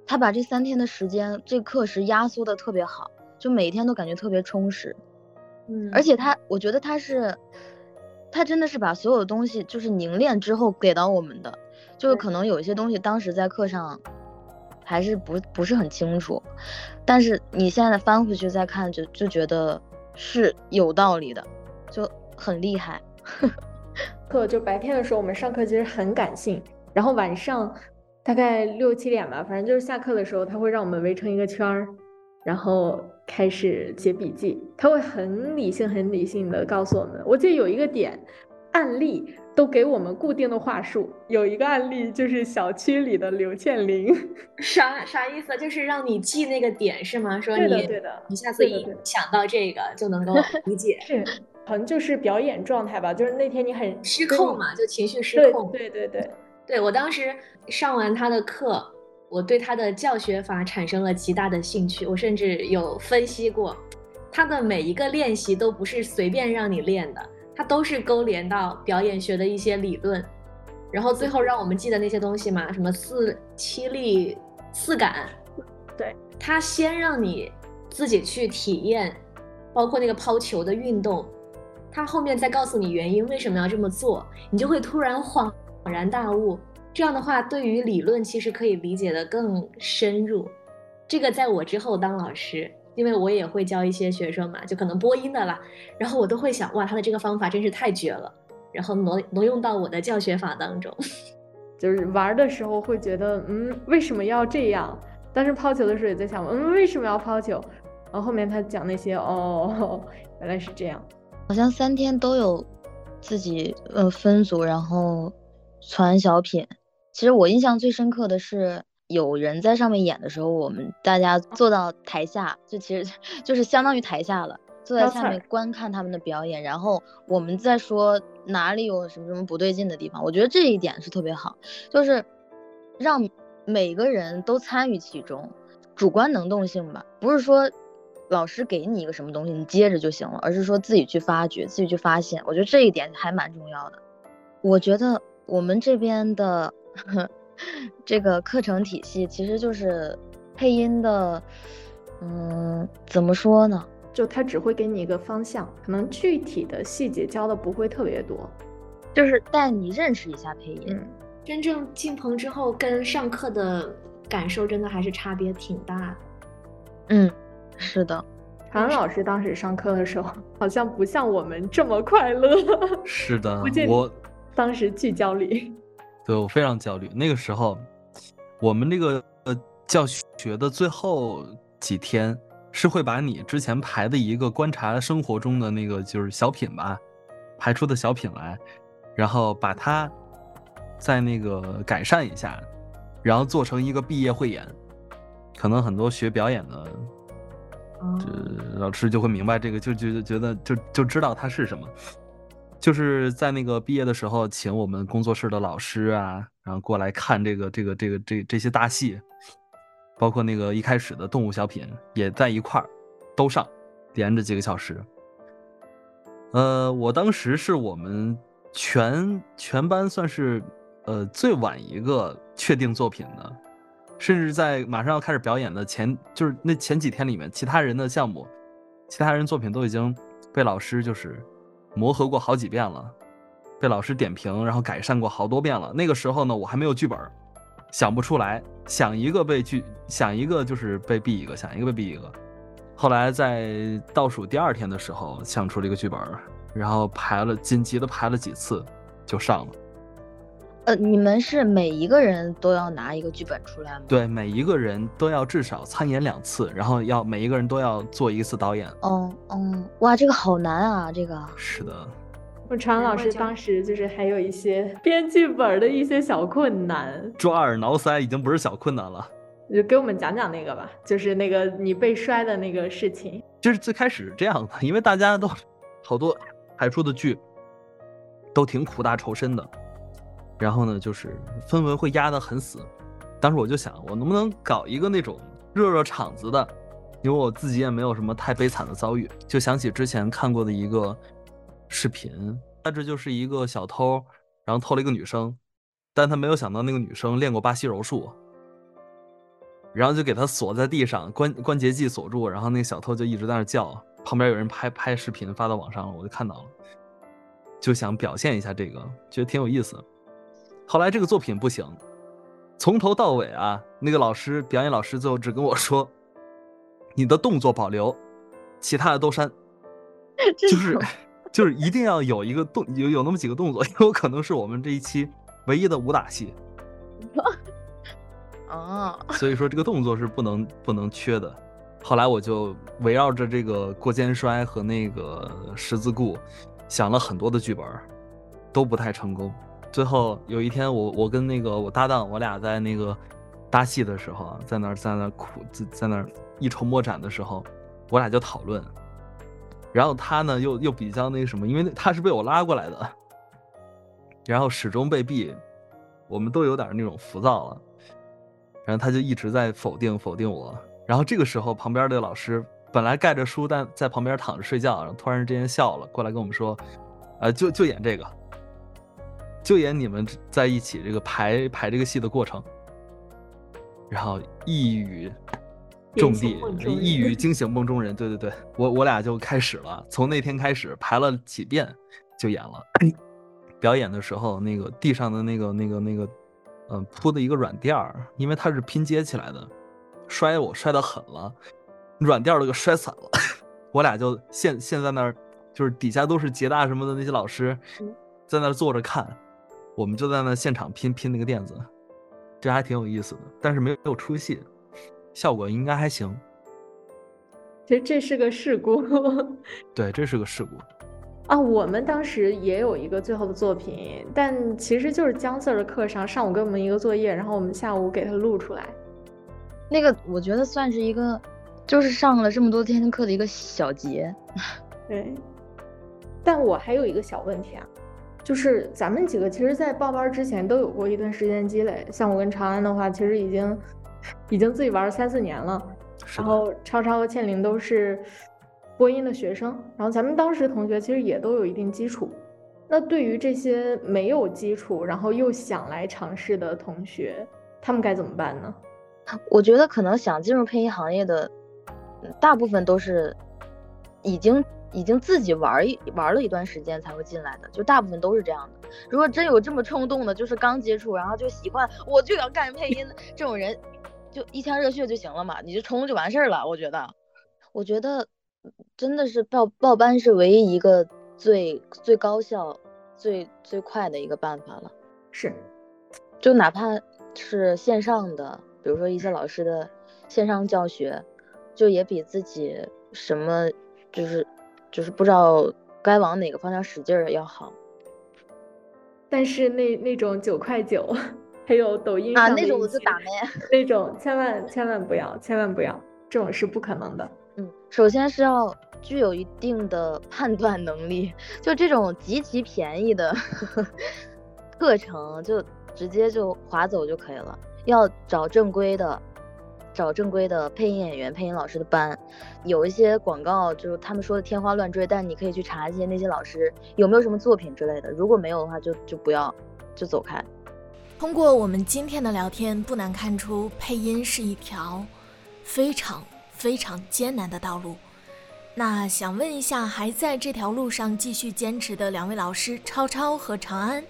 他把这三天的时间，这课时压缩的特别好，就每天都感觉特别充实。嗯，而且他，我觉得他是，他真的是把所有东西就是凝练之后给到我们的，就是可能有一些东西当时在课上还是不不是很清楚，但是你现在翻回去再看，就就觉得是有道理的，就很厉害。课就白天的时候我们上课其实很感性，然后晚上大概六七点吧，反正就是下课的时候他会让我们围成一个圈儿。然后开始写笔记，他会很理性、很理性的告诉我们。我记得有一个点，案例都给我们固定的话术。有一个案例就是小区里的刘倩玲，啥啥意思？就是让你记那个点是吗？说你对的，你下次一想到这个就能够 理解。是，好像就是表演状态吧，就是那天你很失控嘛，就情绪失控。对对对，对我当时上完他的课。我对他的教学法产生了极大的兴趣，我甚至有分析过，他的每一个练习都不是随便让你练的，他都是勾连到表演学的一些理论，然后最后让我们记得那些东西嘛，什么四七力四感，对他先让你自己去体验，包括那个抛球的运动，他后面再告诉你原因为什么要这么做，你就会突然恍然大悟。这样的话，对于理论其实可以理解的更深入。这个在我之后当老师，因为我也会教一些学生嘛，就可能播音的啦，然后我都会想，哇，他的这个方法真是太绝了，然后挪挪用到我的教学法当中。就是玩的时候会觉得，嗯，为什么要这样？但是抛球的时候也在想，嗯，为什么要抛球？然后后面他讲那些，哦，原来是这样。好像三天都有自己呃分组，然后传小品。其实我印象最深刻的是，有人在上面演的时候，我们大家坐到台下，就其实 就是相当于台下了，坐在下面观看他们的表演，然后我们再说哪里有什么什么不对劲的地方。我觉得这一点是特别好，就是让每个人都参与其中，主观能动性吧，不是说老师给你一个什么东西你接着就行了，而是说自己去发掘，自己去发现。我觉得这一点还蛮重要的。我觉得我们这边的。这个课程体系其实就是配音的，嗯，怎么说呢？就他只会给你一个方向，可能具体的细节教的不会特别多，就是带你认识一下配音。真正进棚之后，跟上课的感受真的还是差别挺大的。嗯，是的。韩老师当时上课的时候，好像不像我们这么快乐。是的，我当时聚焦虑。对我非常焦虑。那个时候，我们这个呃教学的最后几天，是会把你之前排的一个观察生活中的那个就是小品吧，排出的小品来，然后把它再那个改善一下，然后做成一个毕业汇演。可能很多学表演的。这老师就会明白这个，就就觉得就就知道它是什么，就是在那个毕业的时候，请我们工作室的老师啊，然后过来看这个这个这个这这些大戏，包括那个一开始的动物小品也在一块儿都上，连着几个小时。呃，我当时是我们全全班算是呃最晚一个确定作品的。甚至在马上要开始表演的前，就是那前几天里面，其他人的项目，其他人作品都已经被老师就是磨合过好几遍了，被老师点评，然后改善过好多遍了。那个时候呢，我还没有剧本，想不出来，想一个被拒，想一个就是被毙一个，想一个被毙一个。后来在倒数第二天的时候，想出了一个剧本，然后排了紧急的排了几次，就上了。呃，你们是每一个人都要拿一个剧本出来吗？对，每一个人都要至少参演两次，然后要每一个人都要做一次导演。哦哦，哇，这个好难啊！这个是的，我常老师当时就是还有一些编剧本的一些小困难，抓耳挠腮已经不是小困难了。就给我们讲讲那个吧，就是那个你被摔的那个事情。就是最开始这样的，因为大家都好多排出的剧都挺苦大仇深的。然后呢，就是氛围会压得很死。当时我就想，我能不能搞一个那种热热场子的？因为我自己也没有什么太悲惨的遭遇，就想起之前看过的一个视频，大致就是一个小偷，然后偷了一个女生，但他没有想到那个女生练过巴西柔术，然后就给他锁在地上，关关节器锁住，然后那个小偷就一直在那叫。旁边有人拍拍视频发到网上了，我就看到了，就想表现一下这个，觉得挺有意思。后来这个作品不行，从头到尾啊，那个老师表演老师最后只跟我说：“你的动作保留，其他的都删。”就是就是一定要有一个动有有那么几个动作，有可能是我们这一期唯一的武打戏。啊，所以说这个动作是不能不能缺的。后来我就围绕着这个过肩摔和那个十字固，想了很多的剧本，都不太成功。最后有一天，我我跟那个我搭档，我俩在那个搭戏的时候，在那在那苦在在那一筹莫展的时候，我俩就讨论。然后他呢又又比较那什么，因为他是被我拉过来的，然后始终被毙，我们都有点那种浮躁了。然后他就一直在否定否定我。然后这个时候，旁边的老师本来盖着书，但在旁边躺着睡觉，然后突然之间笑了，过来跟我们说：“呃，就就演这个。”就演你们在一起这个排排这个戏的过程，然后一语中地，一语惊醒梦中人。对对对，我我俩就开始了，从那天开始排了几遍就演了。表演的时候，那个地上的那个那个那个，嗯，铺的一个软垫儿，因为它是拼接起来的，摔我摔得狠了，软垫儿都给摔散了。我俩就现现在那儿，就是底下都是捷大什么的那些老师，在那儿坐着看。我们就在那现场拼拼那个垫子，这还挺有意思的，但是没有出戏，效果应该还行。其实这是个事故，对，这是个事故。啊，我们当时也有一个最后的作品，但其实就是姜 Sir 的课上，上午给我们一个作业，然后我们下午给他录出来。那个我觉得算是一个，就是上了这么多天课的一个小结。对，但我还有一个小问题啊。就是咱们几个其实，在报班之前都有过一段时间积累。像我跟长安的话，其实已经已经自己玩了三四年了。然后超超和倩玲都是播音的学生。然后咱们当时同学其实也都有一定基础。那对于这些没有基础，然后又想来尝试的同学，他们该怎么办呢？我觉得可能想进入配音行业的，大部分都是已经。已经自己玩一玩了一段时间才会进来的，就大部分都是这样的。如果真有这么冲动的，就是刚接触然后就喜欢，我就要干配音的这种人，就一腔热血就行了嘛，你就冲就完事儿了。我觉得，我觉得真的是报报班是唯一一个最最高效、最最快的一个办法了。是，就哪怕是线上的，比如说一些老师的线上教学，就也比自己什么就是。就是不知道该往哪个方向使劲儿要好，但是那那种九块九，还有抖音啊那种我就打没，那种千万千万不要，千万不要，这种是不可能的。嗯，首先是要具有一定的判断能力，就这种极其便宜的课程，就直接就划走就可以了。要找正规的。找正规的配音演员、配音老师的班，有一些广告就是他们说的天花乱坠，但你可以去查一些那些老师有没有什么作品之类的。如果没有的话，就就不要，就走开。通过我们今天的聊天，不难看出配音是一条非常非常艰难的道路。那想问一下，还在这条路上继续坚持的两位老师超超和长安，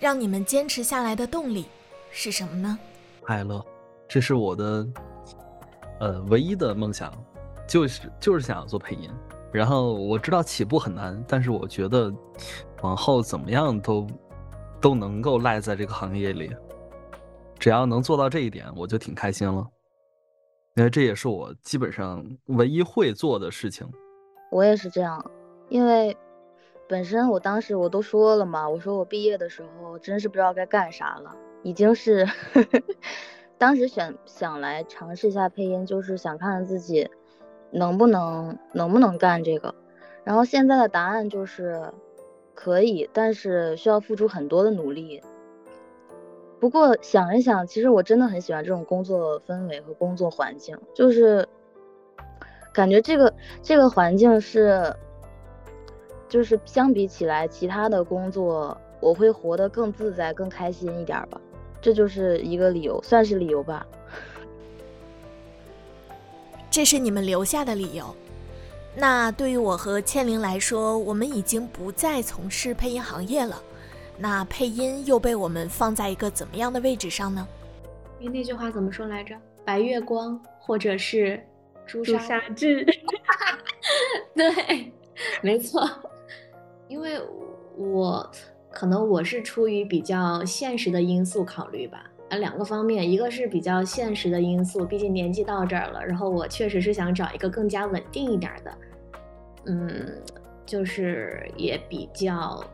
让你们坚持下来的动力是什么呢？快乐。这是我的，呃，唯一的梦想，就是就是想要做配音。然后我知道起步很难，但是我觉得往后怎么样都都能够赖在这个行业里。只要能做到这一点，我就挺开心了。因为这也是我基本上唯一会做的事情。我也是这样，因为本身我当时我都说了嘛，我说我毕业的时候真是不知道该干啥了，已经是。当时选想来尝试一下配音，就是想看看自己能不能能不能干这个。然后现在的答案就是可以，但是需要付出很多的努力。不过想一想，其实我真的很喜欢这种工作氛围和工作环境，就是感觉这个这个环境是，就是相比起来其他的工作，我会活得更自在、更开心一点吧。这就是一个理由，算是理由吧。这是你们留下的理由。那对于我和倩玲来说，我们已经不再从事配音行业了。那配音又被我们放在一个怎么样的位置上呢？因为那句话怎么说来着？白月光，或者是朱砂 痣。对，没错。因为我。可能我是出于比较现实的因素考虑吧，啊，两个方面，一个是比较现实的因素，毕竟年纪到这儿了，然后我确实是想找一个更加稳定一点的，嗯，就是也比较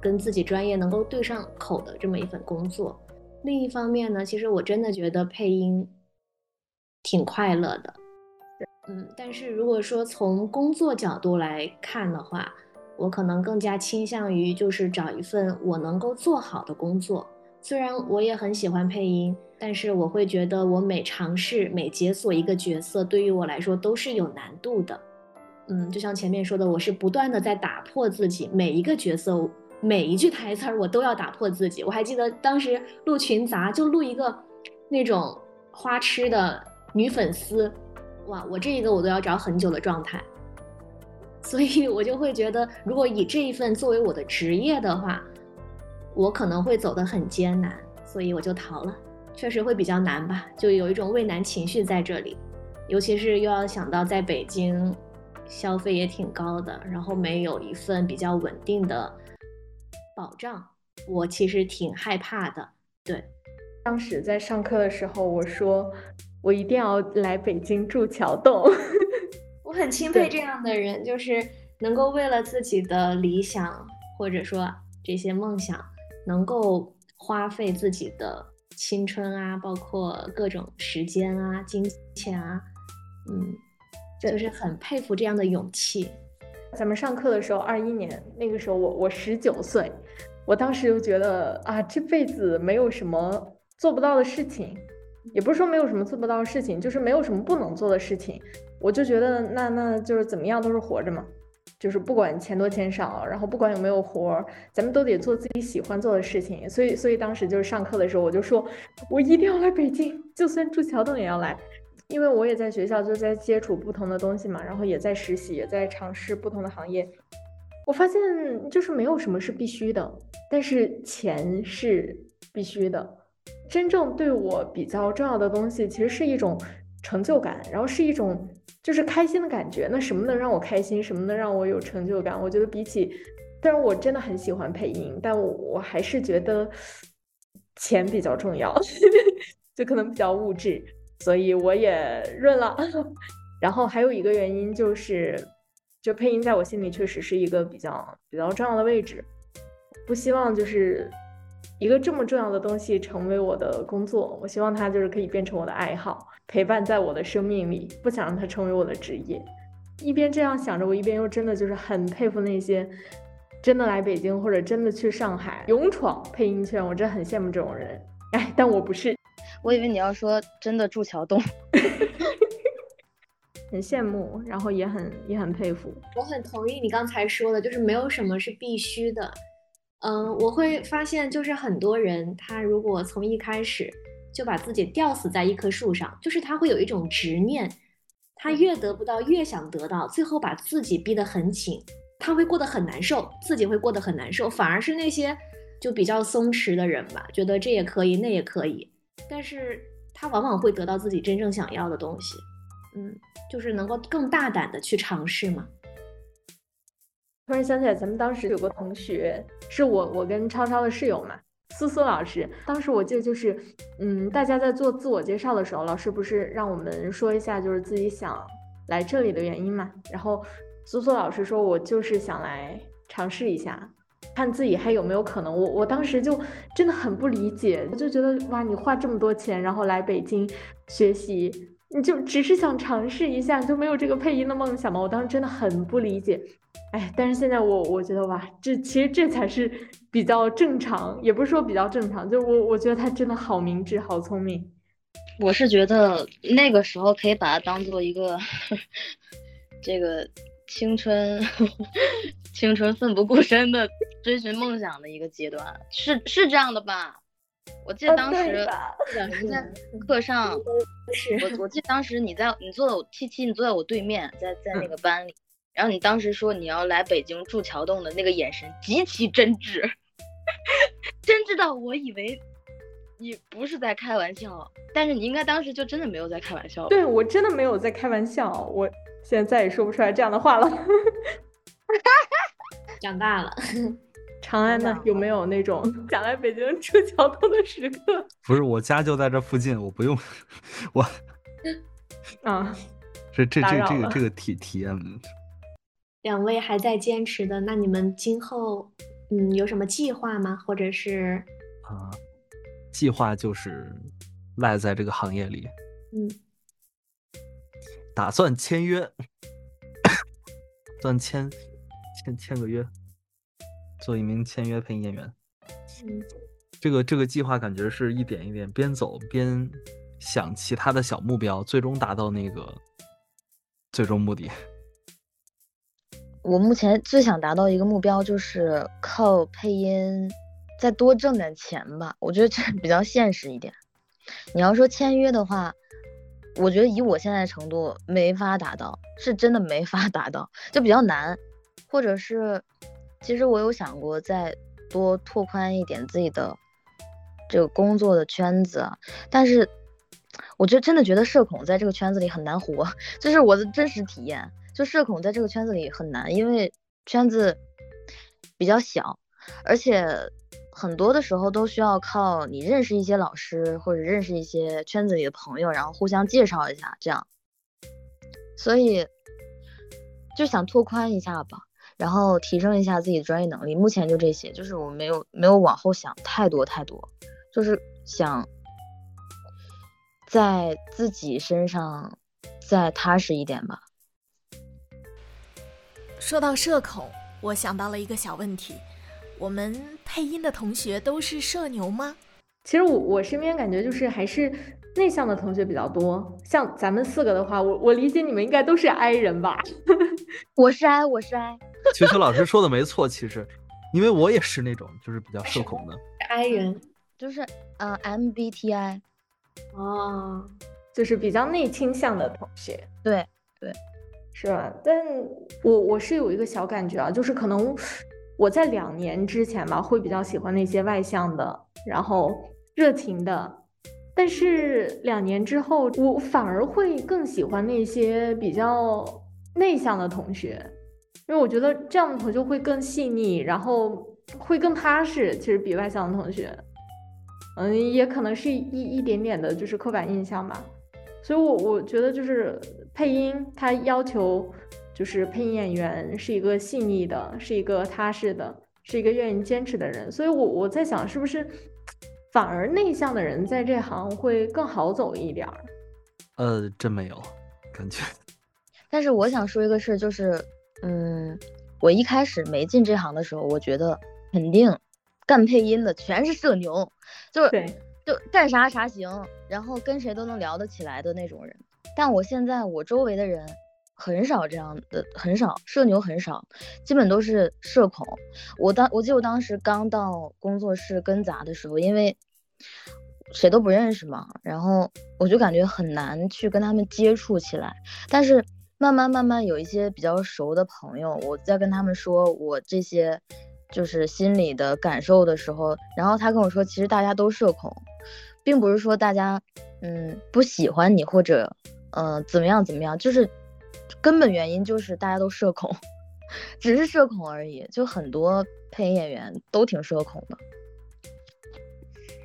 跟自己专业能够对上口的这么一份工作。另一方面呢，其实我真的觉得配音挺快乐的，嗯，但是如果说从工作角度来看的话，我可能更加倾向于就是找一份我能够做好的工作。虽然我也很喜欢配音，但是我会觉得我每尝试、每解锁一个角色，对于我来说都是有难度的。嗯，就像前面说的，我是不断的在打破自己，每一个角色、每一句台词儿，我都要打破自己。我还记得当时录群杂，就录一个那种花痴的女粉丝，哇，我这一个我都要找很久的状态。所以我就会觉得，如果以这一份作为我的职业的话，我可能会走得很艰难，所以我就逃了。确实会比较难吧，就有一种畏难情绪在这里，尤其是又要想到在北京，消费也挺高的，然后没有一份比较稳定的保障，我其实挺害怕的。对，当时在上课的时候，我说我一定要来北京住桥洞。我很钦佩这样的人，就是能够为了自己的理想或者说这些梦想，能够花费自己的青春啊，包括各种时间啊、金钱啊，嗯，就是很佩服这样的勇气。咱们上课的时候，二一年那个时候，我我十九岁，我当时就觉得啊，这辈子没有什么做不到的事情，也不是说没有什么做不到的事情，就是没有什么不能做的事情。我就觉得那那就是怎么样都是活着嘛，就是不管钱多钱少，然后不管有没有活，咱们都得做自己喜欢做的事情。所以所以当时就是上课的时候，我就说，我一定要来北京，就算住桥洞也要来。因为我也在学校就在接触不同的东西嘛，然后也在实习，也在尝试不同的行业。我发现就是没有什么是必须的，但是钱是必须的。真正对我比较重要的东西，其实是一种成就感，然后是一种就是开心的感觉。那什么能让我开心，什么能让我有成就感？我觉得比起，虽然我真的很喜欢配音，但我我还是觉得钱比较重要，就可能比较物质，所以我也润了。然后还有一个原因就是。就配音在我心里确实是一个比较比较重要的位置，不希望就是一个这么重要的东西成为我的工作，我希望它就是可以变成我的爱好，陪伴在我的生命里，不想让它成为我的职业。一边这样想着，我一边又真的就是很佩服那些真的来北京或者真的去上海勇闯配音圈，我真的很羡慕这种人。哎，但我不是，我以为你要说真的住桥洞。很羡慕，然后也很也很佩服。我很同意你刚才说的，就是没有什么是必须的。嗯，我会发现，就是很多人他如果从一开始就把自己吊死在一棵树上，就是他会有一种执念，他越得不到越想得到，最后把自己逼得很紧，他会过得很难受，自己会过得很难受。反而是那些就比较松弛的人吧，觉得这也可以，那也可以，但是他往往会得到自己真正想要的东西。嗯，就是能够更大胆的去尝试嘛。突然想起来，咱们当时有个同学，是我我跟超超的室友嘛，苏苏老师。当时我记得就是，嗯，大家在做自我介绍的时候，老师不是让我们说一下就是自己想来这里的原因嘛。然后苏苏老师说，我就是想来尝试一下，看自己还有没有可能。我我当时就真的很不理解，我就觉得哇，你花这么多钱，然后来北京学习。你就只是想尝试一下，就没有这个配音的梦想吗？我当时真的很不理解，哎，但是现在我我觉得哇，这其实这才是比较正常，也不是说比较正常，就我我觉得他真的好明智，好聪明。我是觉得那个时候可以把它当做一个这个青春 青春奋不顾身的追寻梦想的一个阶段，是是这样的吧？我记得当时我在 课上，我我记得当时你在你坐在我七七，你坐在我对面，在在那个班里，然后你当时说你要来北京住桥洞的那个眼神极其真挚，真知道我以为你不是在开玩笑，但是你应该当时就真的没有在开玩笑。对我真的没有在开玩笑，我现在再也说不出来这样的话了。长大了。长安呢？有没有那种 想来北京吃桥洞的时刻？不是，我家就在这附近，我不用我啊。这这这这个这个体体验。两位还在坚持的，那你们今后嗯有什么计划吗？或者是啊，计划就是赖在这个行业里，嗯，打算签约，算签签签个约。做一名签约配音演员，嗯，这个这个计划感觉是一点一点边走边想其他的小目标，最终达到那个最终目的。我目前最想达到一个目标就是靠配音再多挣点钱吧，我觉得这比较现实一点。你要说签约的话，我觉得以我现在程度没法达到，是真的没法达到，就比较难，或者是。其实我有想过再多拓宽一点自己的这个工作的圈子，但是我觉得真的觉得社恐在这个圈子里很难活，这是我的真实体验。就社恐在这个圈子里很难，因为圈子比较小，而且很多的时候都需要靠你认识一些老师或者认识一些圈子里的朋友，然后互相介绍一下这样。所以就想拓宽一下吧。然后提升一下自己的专业能力，目前就这些，就是我没有没有往后想太多太多，就是想在自己身上再踏实一点吧。说到社恐，我想到了一个小问题：我们配音的同学都是社牛吗？其实我我身边感觉就是还是内向的同学比较多，像咱们四个的话，我我理解你们应该都是 I 人吧？我是 I，我是 I。球球老师说的没错，其实，因为我也是那种就是比较社恐的 I 人，就是呃 MBTI，哦，就是比较内倾向的同学。对对，是吧？但我我是有一个小感觉啊，就是可能我在两年之前吧，会比较喜欢那些外向的，然后热情的。但是两年之后，我反而会更喜欢那些比较内向的同学，因为我觉得这样的同学会更细腻，然后会更踏实。其实比外向的同学，嗯，也可能是一一点点的就是刻板印象吧。所以，我我觉得就是配音，它要求就是配音演员是一个细腻的，是一个踏实的，是一个愿意坚持的人。所以，我我在想，是不是？反而内向的人在这行会更好走一点儿。呃，真没有感觉。但是我想说一个事，就是，嗯，我一开始没进这行的时候，我觉得肯定干配音的全是社牛，就是对，就干啥啥行，然后跟谁都能聊得起来的那种人。但我现在我周围的人很少这样的，很少社牛很少，基本都是社恐。我当我记得我当时刚到工作室跟杂的时候，因为谁都不认识嘛，然后我就感觉很难去跟他们接触起来。但是慢慢慢慢有一些比较熟的朋友，我在跟他们说我这些就是心里的感受的时候，然后他跟我说，其实大家都社恐，并不是说大家嗯不喜欢你或者嗯怎么样怎么样，就是根本原因就是大家都社恐，只是社恐而已。就很多配音演员都挺社恐的。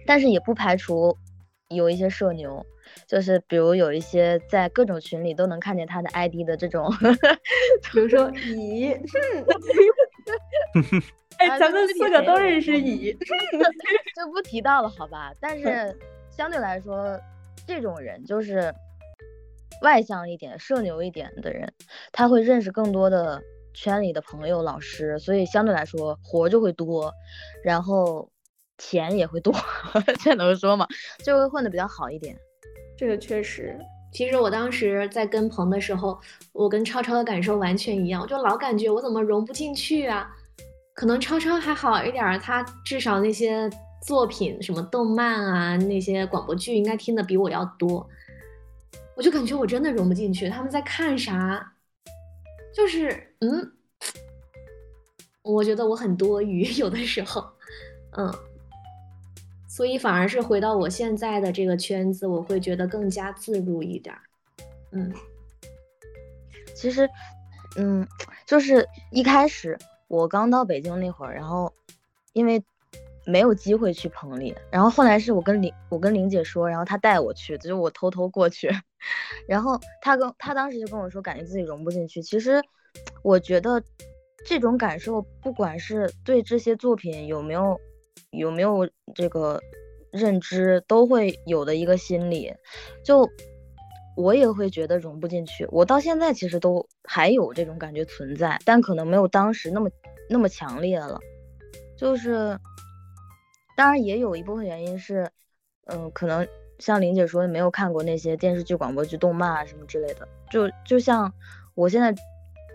但是也不排除有一些社牛，就是比如有一些在各种群里都能看见他的 ID 的这种，比如说 乙，哎，咱们四个都认识乙，就不提到了，好吧？但是相对来说，这种人就是外向一点、社牛一点的人，他会认识更多的圈里的朋友、老师，所以相对来说活就会多，然后。钱也会多，这能说吗？就会混得比较好一点。这个确实，其实我当时在跟鹏的时候，我跟超超的感受完全一样，我就老感觉我怎么融不进去啊？可能超超还好一点，他至少那些作品，什么动漫啊，那些广播剧，应该听的比我要多。我就感觉我真的融不进去，他们在看啥？就是嗯，我觉得我很多余，有的时候，嗯。所以反而是回到我现在的这个圈子，我会觉得更加自如一点。嗯，其实，嗯，就是一开始我刚到北京那会儿，然后因为没有机会去棚里，然后后来是我跟玲我跟玲姐说，然后她带我去，就是我偷偷过去，然后她跟她当时就跟我说，感觉自己融不进去。其实我觉得这种感受，不管是对这些作品有没有。有没有这个认知都会有的一个心理，就我也会觉得融不进去。我到现在其实都还有这种感觉存在，但可能没有当时那么那么强烈了。就是，当然也有一部分原因是，嗯，可能像林姐说的，没有看过那些电视剧、广播剧、动漫啊什么之类的。就就像我现在。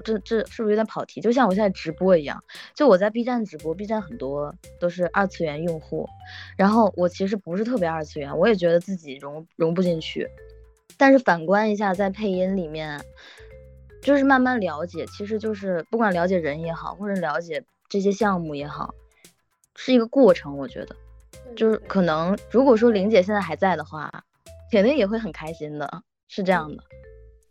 这这是不是有点跑题？就像我现在直播一样，就我在 B 站直播，B 站很多都是二次元用户，然后我其实不是特别二次元，我也觉得自己融融不进去。但是反观一下，在配音里面，就是慢慢了解，其实就是不管了解人也好，或者了解这些项目也好，是一个过程。我觉得，就是可能如果说玲姐现在还在的话，肯定也会很开心的，是这样的。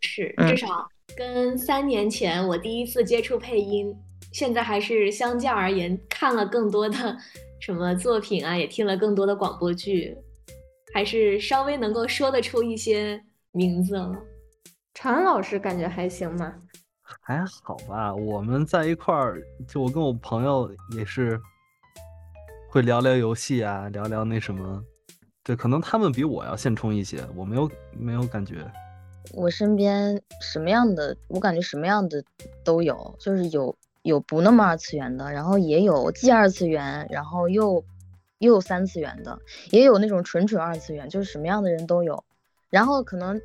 是，至少。跟三年前我第一次接触配音，现在还是相较而言看了更多的什么作品啊，也听了更多的广播剧，还是稍微能够说得出一些名字了。长安老师感觉还行吗？还好吧，我们在一块儿，就我跟我朋友也是会聊聊游戏啊，聊聊那什么，对，可能他们比我要现充一些，我没有没有感觉。我身边什么样的，我感觉什么样的都有，就是有有不那么二次元的，然后也有既二次元，然后又又三次元的，也有那种纯纯二次元，就是什么样的人都有。然后可能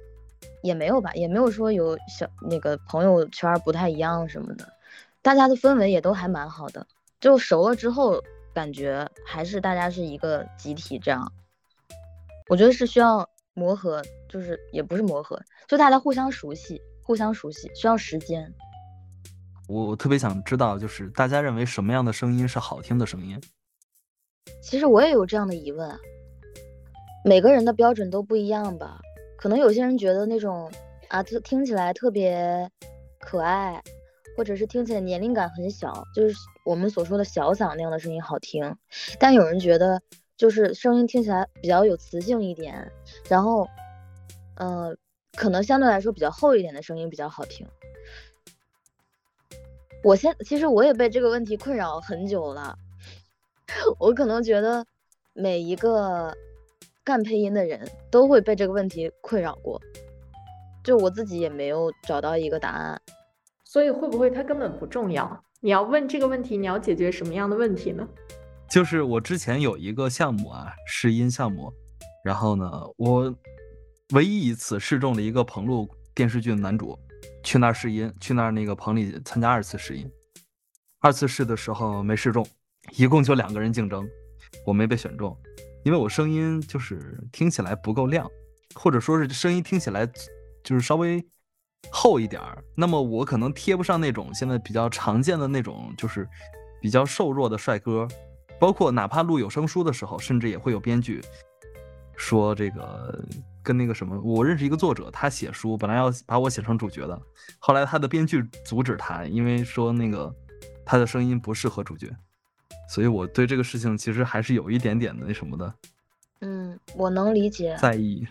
也没有吧，也没有说有小那个朋友圈不太一样什么的，大家的氛围也都还蛮好的。就熟了之后，感觉还是大家是一个集体这样。我觉得是需要。磨合，就是也不是磨合，就大家互相熟悉，互相熟悉需要时间。我我特别想知道，就是大家认为什么样的声音是好听的声音？其实我也有这样的疑问，每个人的标准都不一样吧？可能有些人觉得那种啊，听听起来特别可爱，或者是听起来年龄感很小，就是我们所说的小嗓那样的声音好听。但有人觉得，就是声音听起来比较有磁性一点，然后，呃，可能相对来说比较厚一点的声音比较好听。我现其实我也被这个问题困扰很久了，我可能觉得每一个干配音的人都会被这个问题困扰过，就我自己也没有找到一个答案。所以会不会它根本不重要？你要问这个问题，你要解决什么样的问题呢？就是我之前有一个项目啊，试音项目，然后呢，我唯一一次试中了一个棚录电视剧的男主。去那儿试音，去那儿那个棚里参加二次试音。二次试的时候没试中，一共就两个人竞争，我没被选中，因为我声音就是听起来不够亮，或者说是声音听起来就是稍微厚一点儿。那么我可能贴不上那种现在比较常见的那种就是比较瘦弱的帅哥，包括哪怕录有声书的时候，甚至也会有编剧说这个。跟那个什么，我认识一个作者，他写书本来要把我写成主角的，后来他的编剧阻止他，因为说那个他的声音不适合主角，所以我对这个事情其实还是有一点点的那什么的。嗯，我能理解，在意，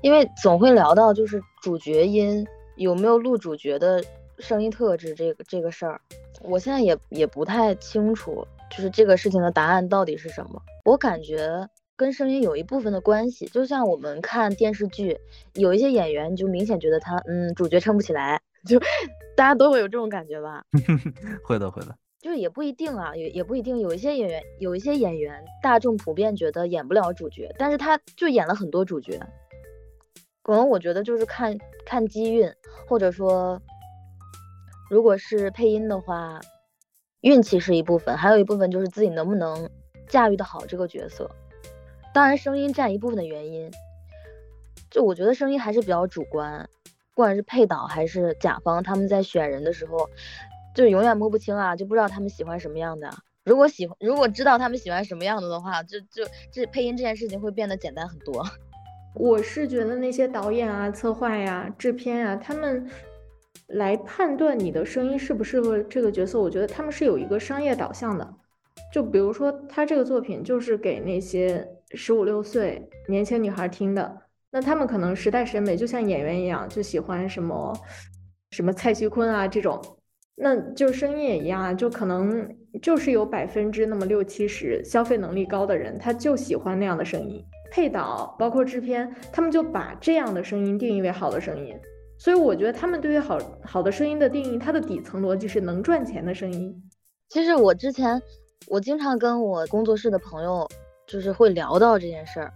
因为总会聊到就是主角音有没有录主角的声音特质这个这个事儿，我现在也也不太清楚，就是这个事情的答案到底是什么，我感觉。跟声音有一部分的关系，就像我们看电视剧，有一些演员就明显觉得他，嗯，主角撑不起来，就 大家都会有这种感觉吧？会的，会的，就是也不一定啊，也也不一定，有一些演员，有一些演员，大众普遍觉得演不了主角，但是他就演了很多主角。可能我觉得就是看看机运，或者说，如果是配音的话，运气是一部分，还有一部分就是自己能不能驾驭的好这个角色。当然，声音占一部分的原因，就我觉得声音还是比较主观，不管是配导还是甲方，他们在选人的时候，就永远摸不清啊，就不知道他们喜欢什么样的。如果喜欢，如果知道他们喜欢什么样的的话，就就这配音这件事情会变得简单很多。我是觉得那些导演啊、策划呀、制片啊，他们来判断你的声音适不适合这个角色，我觉得他们是有一个商业导向的。就比如说，他这个作品就是给那些。十五六岁年轻女孩听的，那他们可能时代审美就像演员一样，就喜欢什么什么蔡徐坤啊这种，那就声音也一样，就可能就是有百分之那么六七十消费能力高的人，他就喜欢那样的声音。配导包括制片，他们就把这样的声音定义为好的声音。所以我觉得他们对于好好的声音的定义，它的底层逻辑是能赚钱的声音。其实我之前我经常跟我工作室的朋友。就是会聊到这件事儿，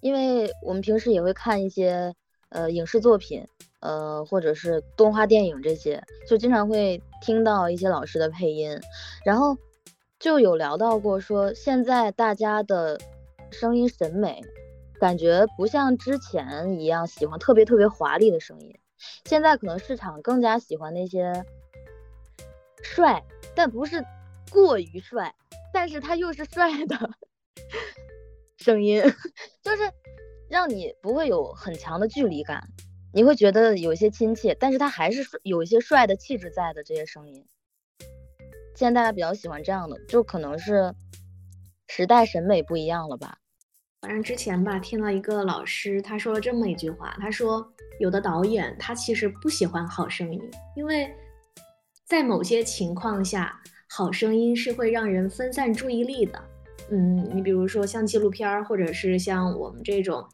因为我们平时也会看一些呃影视作品，呃或者是动画电影这些，就经常会听到一些老师的配音，然后就有聊到过说现在大家的声音审美感觉不像之前一样喜欢特别特别华丽的声音，现在可能市场更加喜欢那些帅，但不是过于帅，但是他又是帅的。声音 就是让你不会有很强的距离感，你会觉得有一些亲切，但是他还是有一些帅的气质在的这些声音。现在大家比较喜欢这样的，就可能是时代审美不一样了吧。反正之前吧，听了一个老师他说了这么一句话，他说有的导演他其实不喜欢好声音，因为在某些情况下，好声音是会让人分散注意力的。嗯，你比如说像纪录片儿，或者是像我们这种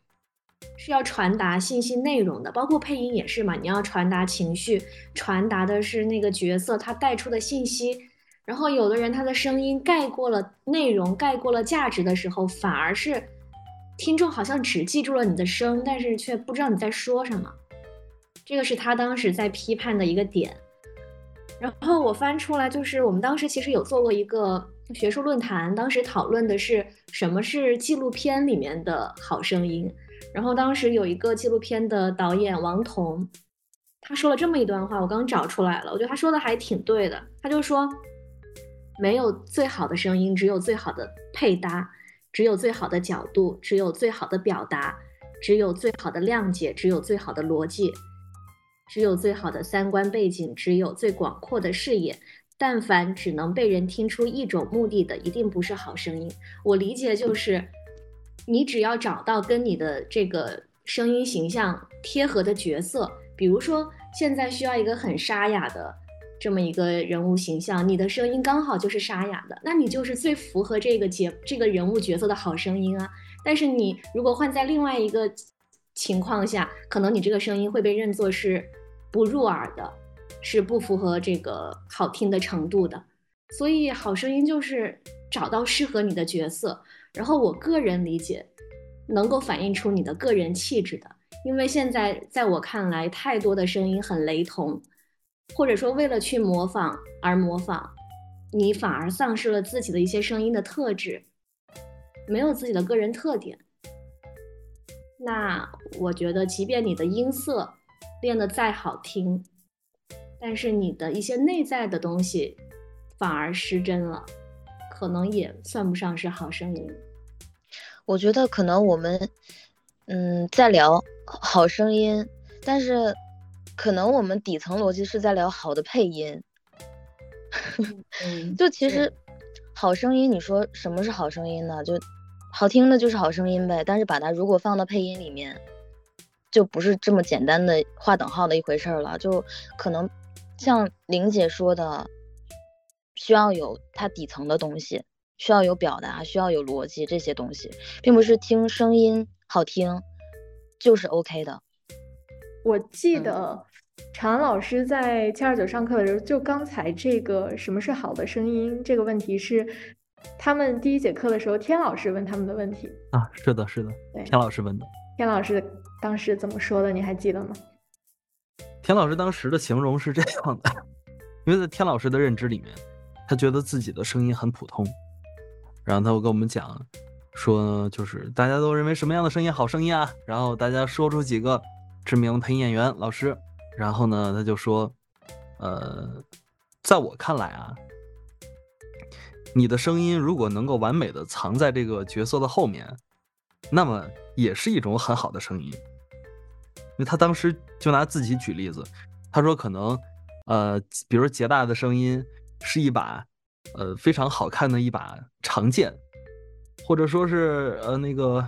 是要传达信息内容的，包括配音也是嘛。你要传达情绪，传达的是那个角色他带出的信息。然后有的人他的声音盖过了内容，盖过了价值的时候，反而是听众好像只记住了你的声，但是却不知道你在说什么。这个是他当时在批判的一个点。然后我翻出来，就是我们当时其实有做过一个。学术论坛当时讨论的是什么是纪录片里面的好声音，然后当时有一个纪录片的导演王彤，他说了这么一段话，我刚找出来了，我觉得他说的还挺对的。他就说，没有最好的声音，只有最好的配搭，只有最好的角度，只有最好的表达，只有最好的谅解，只有最好的逻辑，只有最好的三观背景，只有最广阔的视野。但凡只能被人听出一种目的的，一定不是好声音。我理解就是，你只要找到跟你的这个声音形象贴合的角色，比如说现在需要一个很沙哑的这么一个人物形象，你的声音刚好就是沙哑的，那你就是最符合这个节这个人物角色的好声音啊。但是你如果换在另外一个情况下，可能你这个声音会被认作是不入耳的。是不符合这个好听的程度的，所以好声音就是找到适合你的角色。然后我个人理解，能够反映出你的个人气质的。因为现在在我看来，太多的声音很雷同，或者说为了去模仿而模仿，你反而丧失了自己的一些声音的特质，没有自己的个人特点。那我觉得，即便你的音色练得再好听，但是你的一些内在的东西反而失真了，可能也算不上是好声音。我觉得可能我们，嗯，在聊好声音，但是可能我们底层逻辑是在聊好的配音。就其实好声音，你说什么是好声音呢？就好听的就是好声音呗。但是把它如果放到配音里面，就不是这么简单的划等号的一回事儿了。就可能。像玲姐说的，需要有它底层的东西，需要有表达，需要有逻辑这些东西，并不是听声音好听就是 OK 的。我记得长安老师在七二九上课的时候，就刚才这个什么是好的声音这个问题是他们第一节课的时候，天老师问他们的问题啊，是的，是的，天老师问的。天老师当时怎么说的？你还记得吗？天老师当时的形容是这样的，因为在天老师的认知里面，他觉得自己的声音很普通，然后他会跟我们讲，说就是大家都认为什么样的声音好声音啊，然后大家说出几个知名配音演员老师，然后呢他就说，呃，在我看来啊，你的声音如果能够完美的藏在这个角色的后面，那么也是一种很好的声音。因为他当时就拿自己举例子，他说可能，呃，比如杰大的声音是一把，呃，非常好看的一把长剑，或者说是呃那个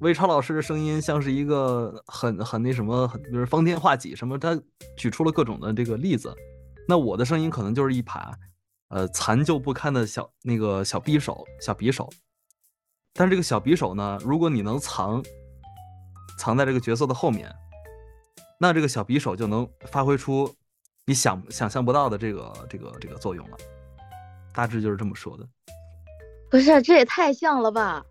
魏超老师的声音像是一个很很那什么，很就是方天画戟什么，他举出了各种的这个例子。那我的声音可能就是一把，呃，残旧不堪的小那个小匕首，小匕首。但是这个小匕首呢，如果你能藏。藏在这个角色的后面，那这个小匕首就能发挥出你想想象不到的这个这个这个作用了。大致就是这么说的。不是，这也太像了吧？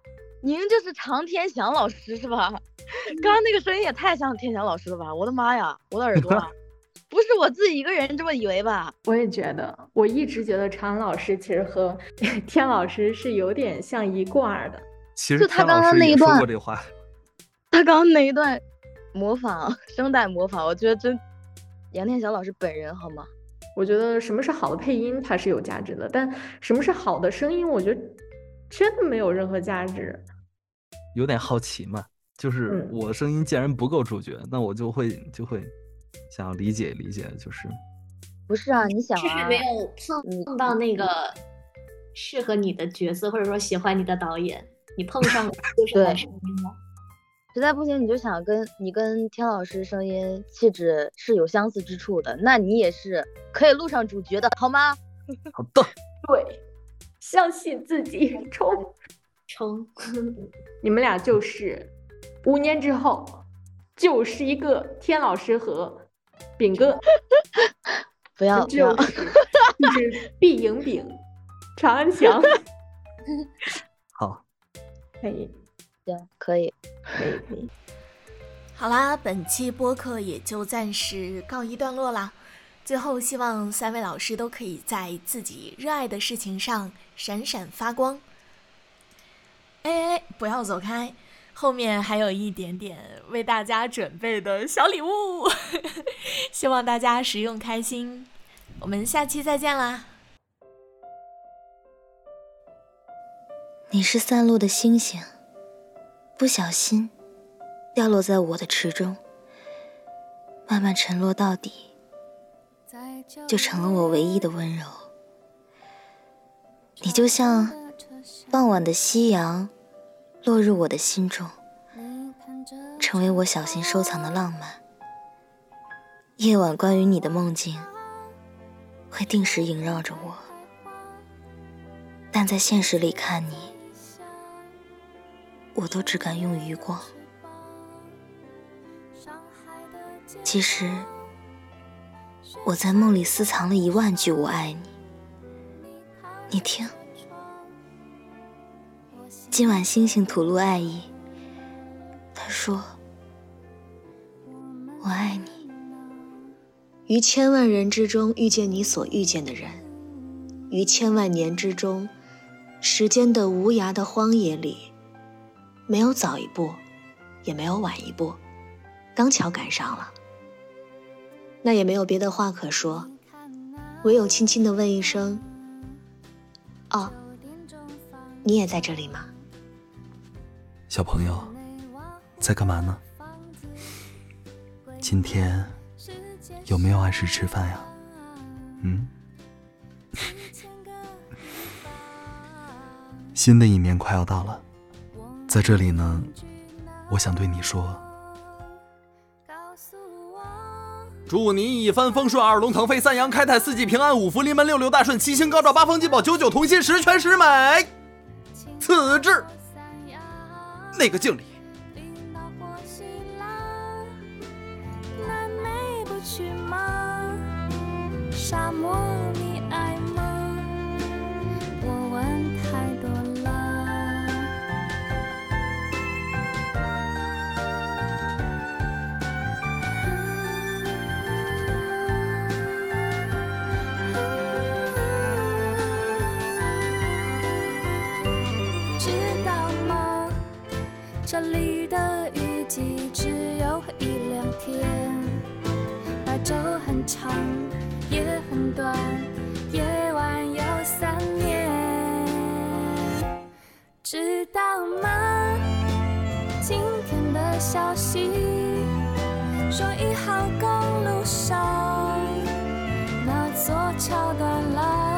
您就是常天祥老师是吧？刚刚那个声音也太像天祥老师了吧？我的妈呀，我的耳朵！不是我自己一个人这么以为吧？我也觉得，我一直觉得常安老师其实和 天老师是有点像一挂的。其实就他刚刚那一段说过这话。他刚刚那一段模仿声带模仿，我觉得真杨天祥老师本人好吗？我觉得什么是好的配音，它是有价值的，但什么是好的声音，我觉得真的没有任何价值。有点好奇嘛，就是我声音既然不够主角，那我就会就会想要理解理解，就是不是啊？你想啊，没有碰碰到那个适合你的角色，或者说喜欢你的导演，你碰上就是好声音了。实在不行，你就想跟你跟天老师声音气质是有相似之处的，那你也是可以录上主角的，好吗？好的，对，相信自己，冲冲！你们俩就是五年之后就是一个天老师和饼哥，不要不要，就是必赢饼，长安强，好，可以。行，可以，可以，可以。好啦，本期播客也就暂时告一段落啦。最后，希望三位老师都可以在自己热爱的事情上闪闪发光。哎哎，不要走开！后面还有一点点为大家准备的小礼物，希望大家使用开心。我们下期再见啦！你是散落的星星，不小心掉落在我的池中，慢慢沉落到底，就成了我唯一的温柔。你就像傍晚的夕阳，落入我的心中，成为我小心收藏的浪漫。夜晚关于你的梦境，会定时萦绕着我，但在现实里看你。我都只敢用余光。其实，我在梦里私藏了一万句“我爱你”。你听，今晚星星吐露爱意。他说：“我爱你。”于千万人之中遇见你所遇见的人，于千万年之中，时间的无涯的荒野里。没有早一步，也没有晚一步，刚巧赶上了。那也没有别的话可说，唯有轻轻的问一声：“哦，你也在这里吗？”小朋友，在干嘛呢？今天有没有按时吃饭呀？嗯。新的一年快要到了。在这里呢，我想对你说，祝你一帆风顺，二龙腾飞，三阳开泰，四季平安，五福临门，六六大顺，七星高照，八方进宝，九九同心，十全十美。此致，那个敬礼。沙漠。手很长也很短夜晚有三年。知道吗？今天的消息说一号公路上那座桥断了